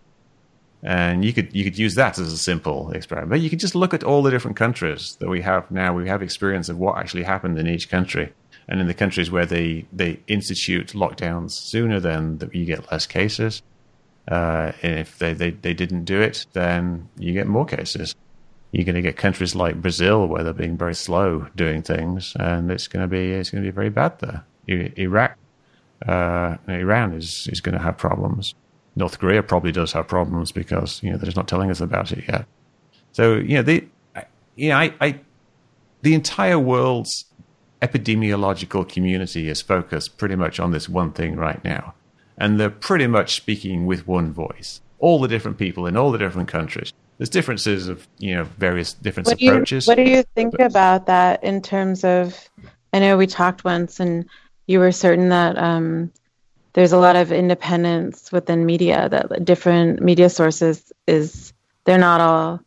And you could you could use that as a simple experiment. But you could just look at all the different countries that we have now. We have experience of what actually happened in each country, and in the countries where they they institute lockdowns sooner, then you get less cases. Uh, and if they, they, they didn't do it, then you get more cases. You're going to get countries like Brazil where they're being very slow doing things, and it's going to be it's going to be very bad there. Iraq, uh, Iran is is going to have problems. North Korea probably does have problems because you know they're just not telling us about it yet. So you know the you know I, I the entire world's epidemiological community is focused pretty much on this one thing right now. And they're pretty much speaking with one voice. All the different people in all the different countries. There's differences of, you know, various different What do you approaches. what do you think but- about that in terms of? I know we talked once, and you were certain that um, there's a lot of independence within media. That different media sources is they're not all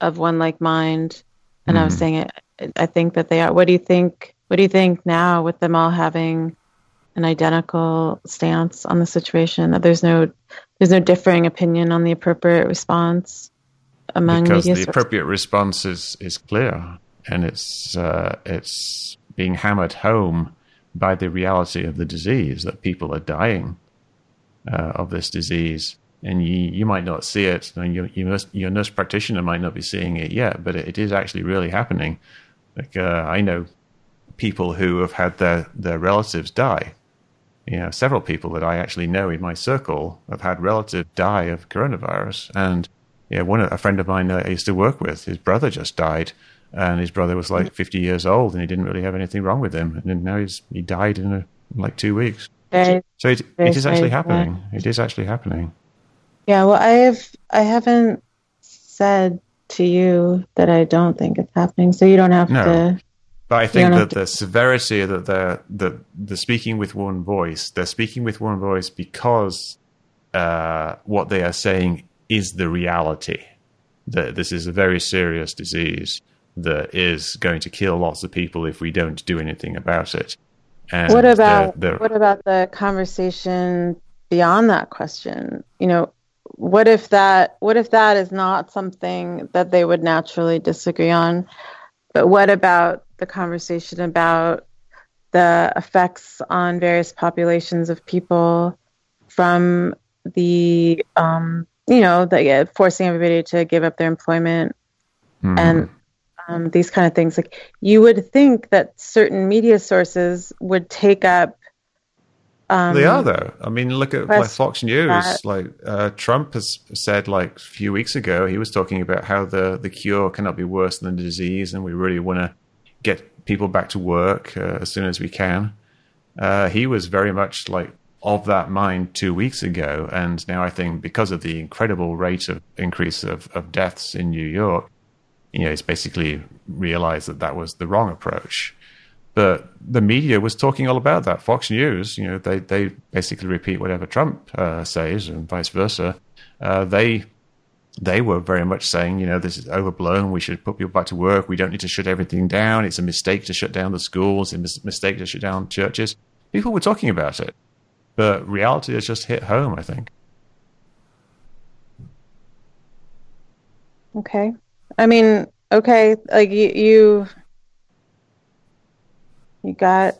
of one like mind. And I was Mhm. saying it. I think that they are. What do you think? What do you think now with them all having an identical stance on the situation? That there's no there's no differing opinion on the appropriate response among because media the sources. appropriate response is, is clear and it's uh, it's being hammered home by the reality of the disease that people are dying uh, of this disease. And you, you might not see it. And you, you must, your nurse practitioner might not be seeing it yet but it, is actually really happening. Like uh, I know people who have had their, their relatives die. You know, several people that I actually know in my circle have had relative die of coronavirus. And yeah, one a friend of mine that I used to work with, his brother just died, and his brother was like 50 years old, and he didn't really have anything wrong with him, and then now he's he died in, a, in like two weeks. Very So it, it is actually that. happening. It is actually happening. Yeah, well, I have I haven't said to you that I don't think it's happening, so you don't have No. to. But I think that to- the severity that they're the the speaking with one voice, they're speaking with one voice because uh, what they are saying is the reality. That this is a very serious disease that is going to kill lots of people if we don't do anything about it. And What about the, the, what about the conversation beyond that question? You know, what if that what if that is not something that they would naturally disagree on but what about the conversation about the effects on various populations of people from the um, you know the uh, forcing everybody to give up their employment mm. and um, these kind of things like you would think that certain media sources would take up um, they are though. I mean, look at like Fox News. That. Like uh, Trump has said, like a few weeks ago, he was talking about how the the cure cannot be worse than the disease, and we really want to get people back to work uh, as soon as we can. Uh, he was very much like of that mind two weeks ago, and now I think because of the incredible rate of increase of, of deaths in New York, you know, he's basically realized that that was the wrong approach. But the media was talking all about that. Fox News, you know, they they basically repeat whatever Trump uh, says, and vice versa. Uh, they they were very much saying, you know, this is overblown. We should put people back to work. We don't need to shut everything down. It's a mistake to shut down the schools. It's a mistake to shut down churches. People were talking about it, but reality has just hit home. I think. Okay, I mean, okay, like you, you you got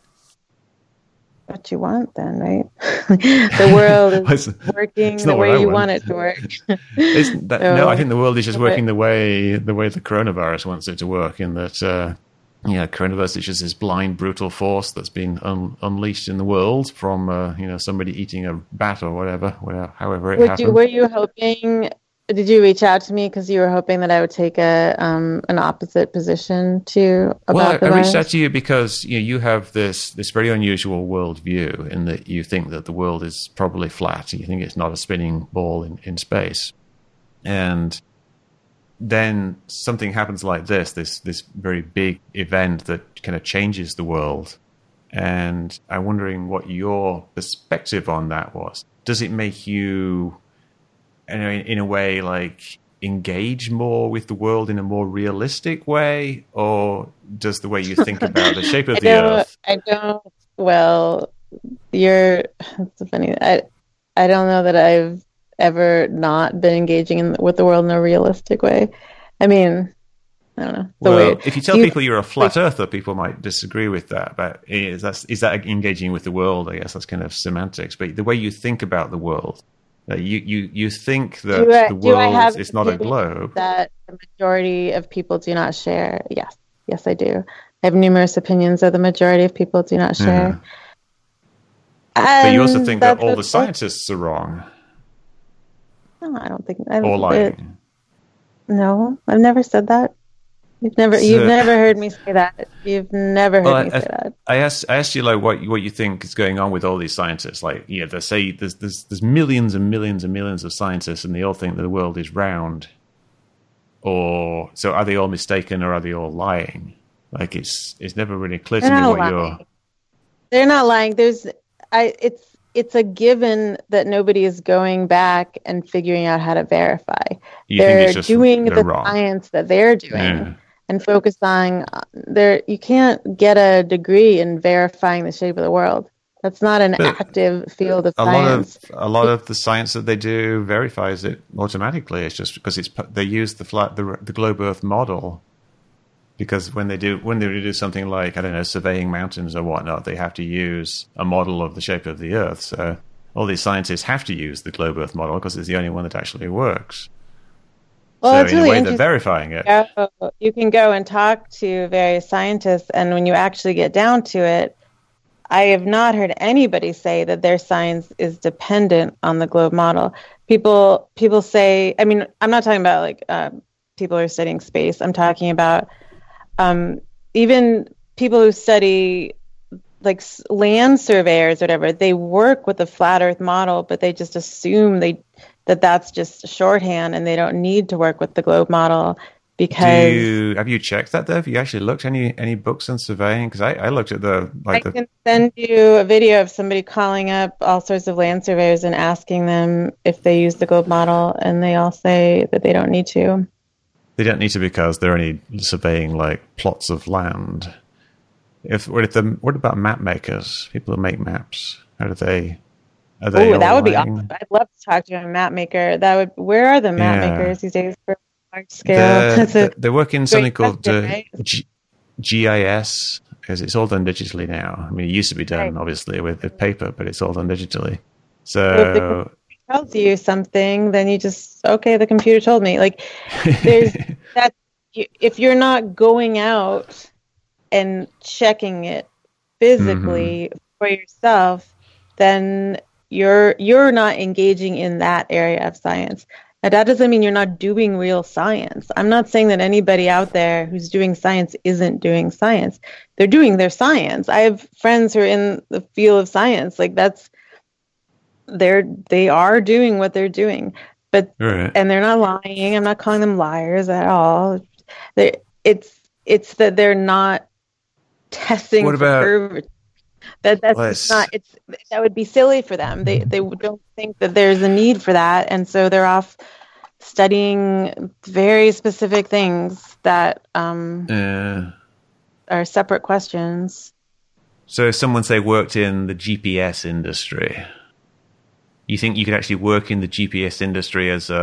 what you want then, right? the world is working the way you want. want. it to work. that, so, no, I think the world is just working the way the way the coronavirus wants it to work. In that, uh, yeah, coronavirus is just this blind, brutal force that's been un- unleashed in the world from uh, you know somebody eating a bat or whatever, whatever however it Would happened. You, were you hoping did you reach out to me because you were hoping that I would take a um, an opposite position to about well, I, I reached out to you because you know, you have this this very unusual worldview in that you think that the world is probably flat. You think it's not a spinning ball in, in space, and then something happens like this this this very big event that kind of changes the world. And I'm wondering what your perspective on that was. Does it make you in a, in a way like engage more with the world in a more realistic way, or does the way you think about the shape of the earth? I don't. Well, you're. It's funny. I I don't know that I've ever not been engaging in, with the world in a realistic way. I mean, I don't know. well, way, if you tell you, people you're a flat like, earther, people might disagree with that. But is that is that engaging with the world? I guess that's kind of semantics. But the way you think about the world uh, you, you, you think that I, the world is not a globe. That the majority of people do not share. Yes, yes, I do. I have numerous opinions that the majority of people do not share. Yeah. But you also think that all the scientists are wrong. No, I don't think. I don't or lying. It, no, I've never said that. You've never, so, you've never heard me say that. You've never heard well, me I, say that. I asked, I asked you like what what you think is going on with all these scientists. Like, yeah, they say there's there's there's millions and millions and millions of scientists, and they all think that the world is round. Or so, are they all mistaken, or are they all lying? Like, it's it's never really clear They're to me what lying. you're. They're not lying. There's, I it's it's a given that nobody is going back and figuring out how to verify. You they're doing they're the wrong. science that they're doing. Yeah and focus on uh, there you can't get a degree in verifying the shape of the world. That's not an but active field of a science. lot of a lot of the science that they do verifies it automatically. It's just because it's they use the flat the, the globe earth model because when they do when they do something like i don't know surveying mountains or whatnot they have to use a model of the shape of the earth. So all these scientists have to use the globe earth model because it's the only one that actually works well, so in really a way, they're verifying it. You can go and talk to various scientists, and when you actually get down to it, I have not heard anybody say that their science is dependent on the globe model. People people say, I mean, I'm not talking about like uh, people who are studying space. I'm talking about um, even people who study like land surveyors or whatever. They work with the flat Earth model, but they just assume they that that's just shorthand and they don't need to work with the globe model because you, have you checked that though? Have you actually looked any any books on surveying? Because I, I looked at the like i the... can send you a video of somebody calling up all sorts of land surveyors and asking them if they use the globe model and they all say that they don't need to. They don't need to because they're only surveying like plots of land. If what if the what about map makers? People who make maps. How do they Oh, that would be awesome. I'd love to talk to a map maker. That would. Where are the map yeah. makers these days for large scale? They're, they're working something called uh, right? G- GIS because it's all done digitally now. I mean, it used to be done right. obviously with the paper, but it's all done digitally. So tells you something, then you just okay, the computer told me. Like there's that if you're not going out and checking it physically mm-hmm. for yourself, then you're you're not engaging in that area of science. Now, that doesn't mean you're not doing real science. I'm not saying that anybody out there who's doing science isn't doing science. They're doing their science. I have friends who are in the field of science. Like that's they're they are doing what they're doing. But right. and they're not lying. I'm not calling them liars at all. They're, it's it's that they're not testing what about that that's not it's that would be silly for them. They they don't think that there's a need for that. And so they're off studying very specific things that um uh, are separate questions. So if someone say worked in the gps industry you think you could actually work in the gps industry as a,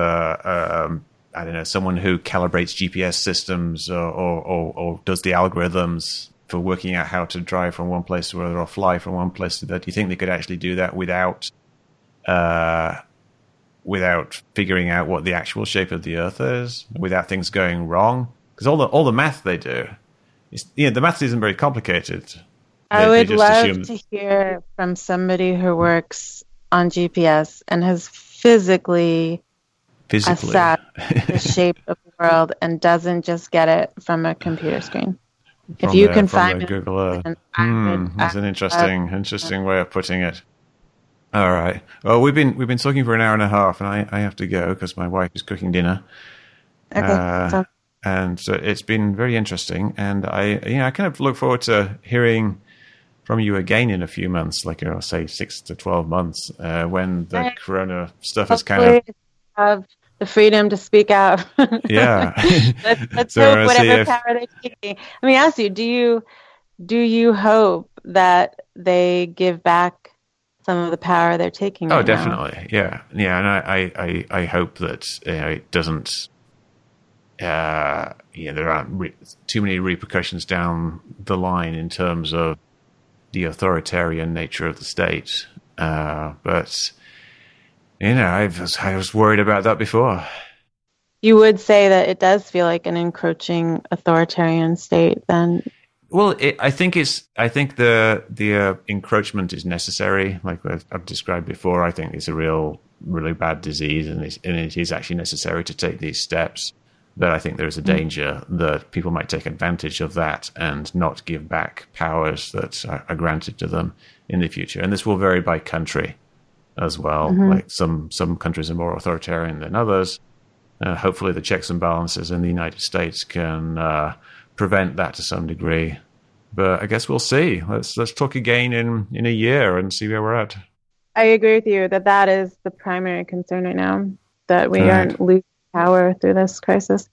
a um, I don't know, someone who calibrates GPS systems or, or, or, or does the algorithms for working out how to drive from one place to another or fly from one place to that. Do you think they could actually do that without uh, without figuring out what the actual shape of the Earth is, without things going wrong? Because all the all the math they do, is, you know, the math isn't very complicated. I they, would they love assume... to hear from somebody who works on GPS and has physically, physically. assessed the shape of the world and doesn't just get it from a computer screen if you the, can find Google Earth, hmm, that's an interesting, uh, interesting way of putting it. All right. Well, we've been we've been talking for an hour and a half, and I, I have to go because my wife is cooking dinner. Okay. Uh. And so it's been very interesting, and I you know I kind of look forward to hearing from you again in a few months, like I'll say six to twelve months, uh, when the Corona stuff is kind of have the freedom to speak out. yeah. let's, let's so hope whatever if... power they're taking. Let me ask you: Do you do you hope that they give back some of the power they're taking? Oh, right definitely. Now? Yeah, yeah, and I I I hope that you know, it doesn't. Uh, yeah, there aren't re- too many repercussions down the line in terms of the authoritarian nature of the state. Uh, but you know, I was, I was worried about that before. You would say that it does feel like an encroaching authoritarian state, then. Well, it, I think it's. I think the the uh, encroachment is necessary. Like I've described before, I think it's a real, really bad disease, and, and it is actually necessary to take these steps. But I think there is a mm. danger that people might take advantage of that and not give back powers that are, are granted to them in the future. And this will vary by country as well. Mm-hmm. Like some some countries are more authoritarian than others. Uh, hopefully, the checks and balances in the United States can uh, prevent that to some degree. But I guess we'll see. Let's let's talk again in in a year and see where we're at. I agree with you that that is the primary concern right now. That we right. aren't losing power through this crisis.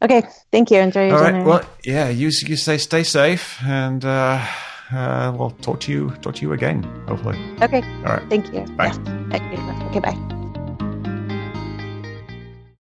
Okay, thank you. Enjoy your All dinner. right. Well, yeah. You you say stay safe and. Uh, uh, we'll talk to you talk to you again, hopefully. Okay. All right. Thank you. Bye. Okay, bye.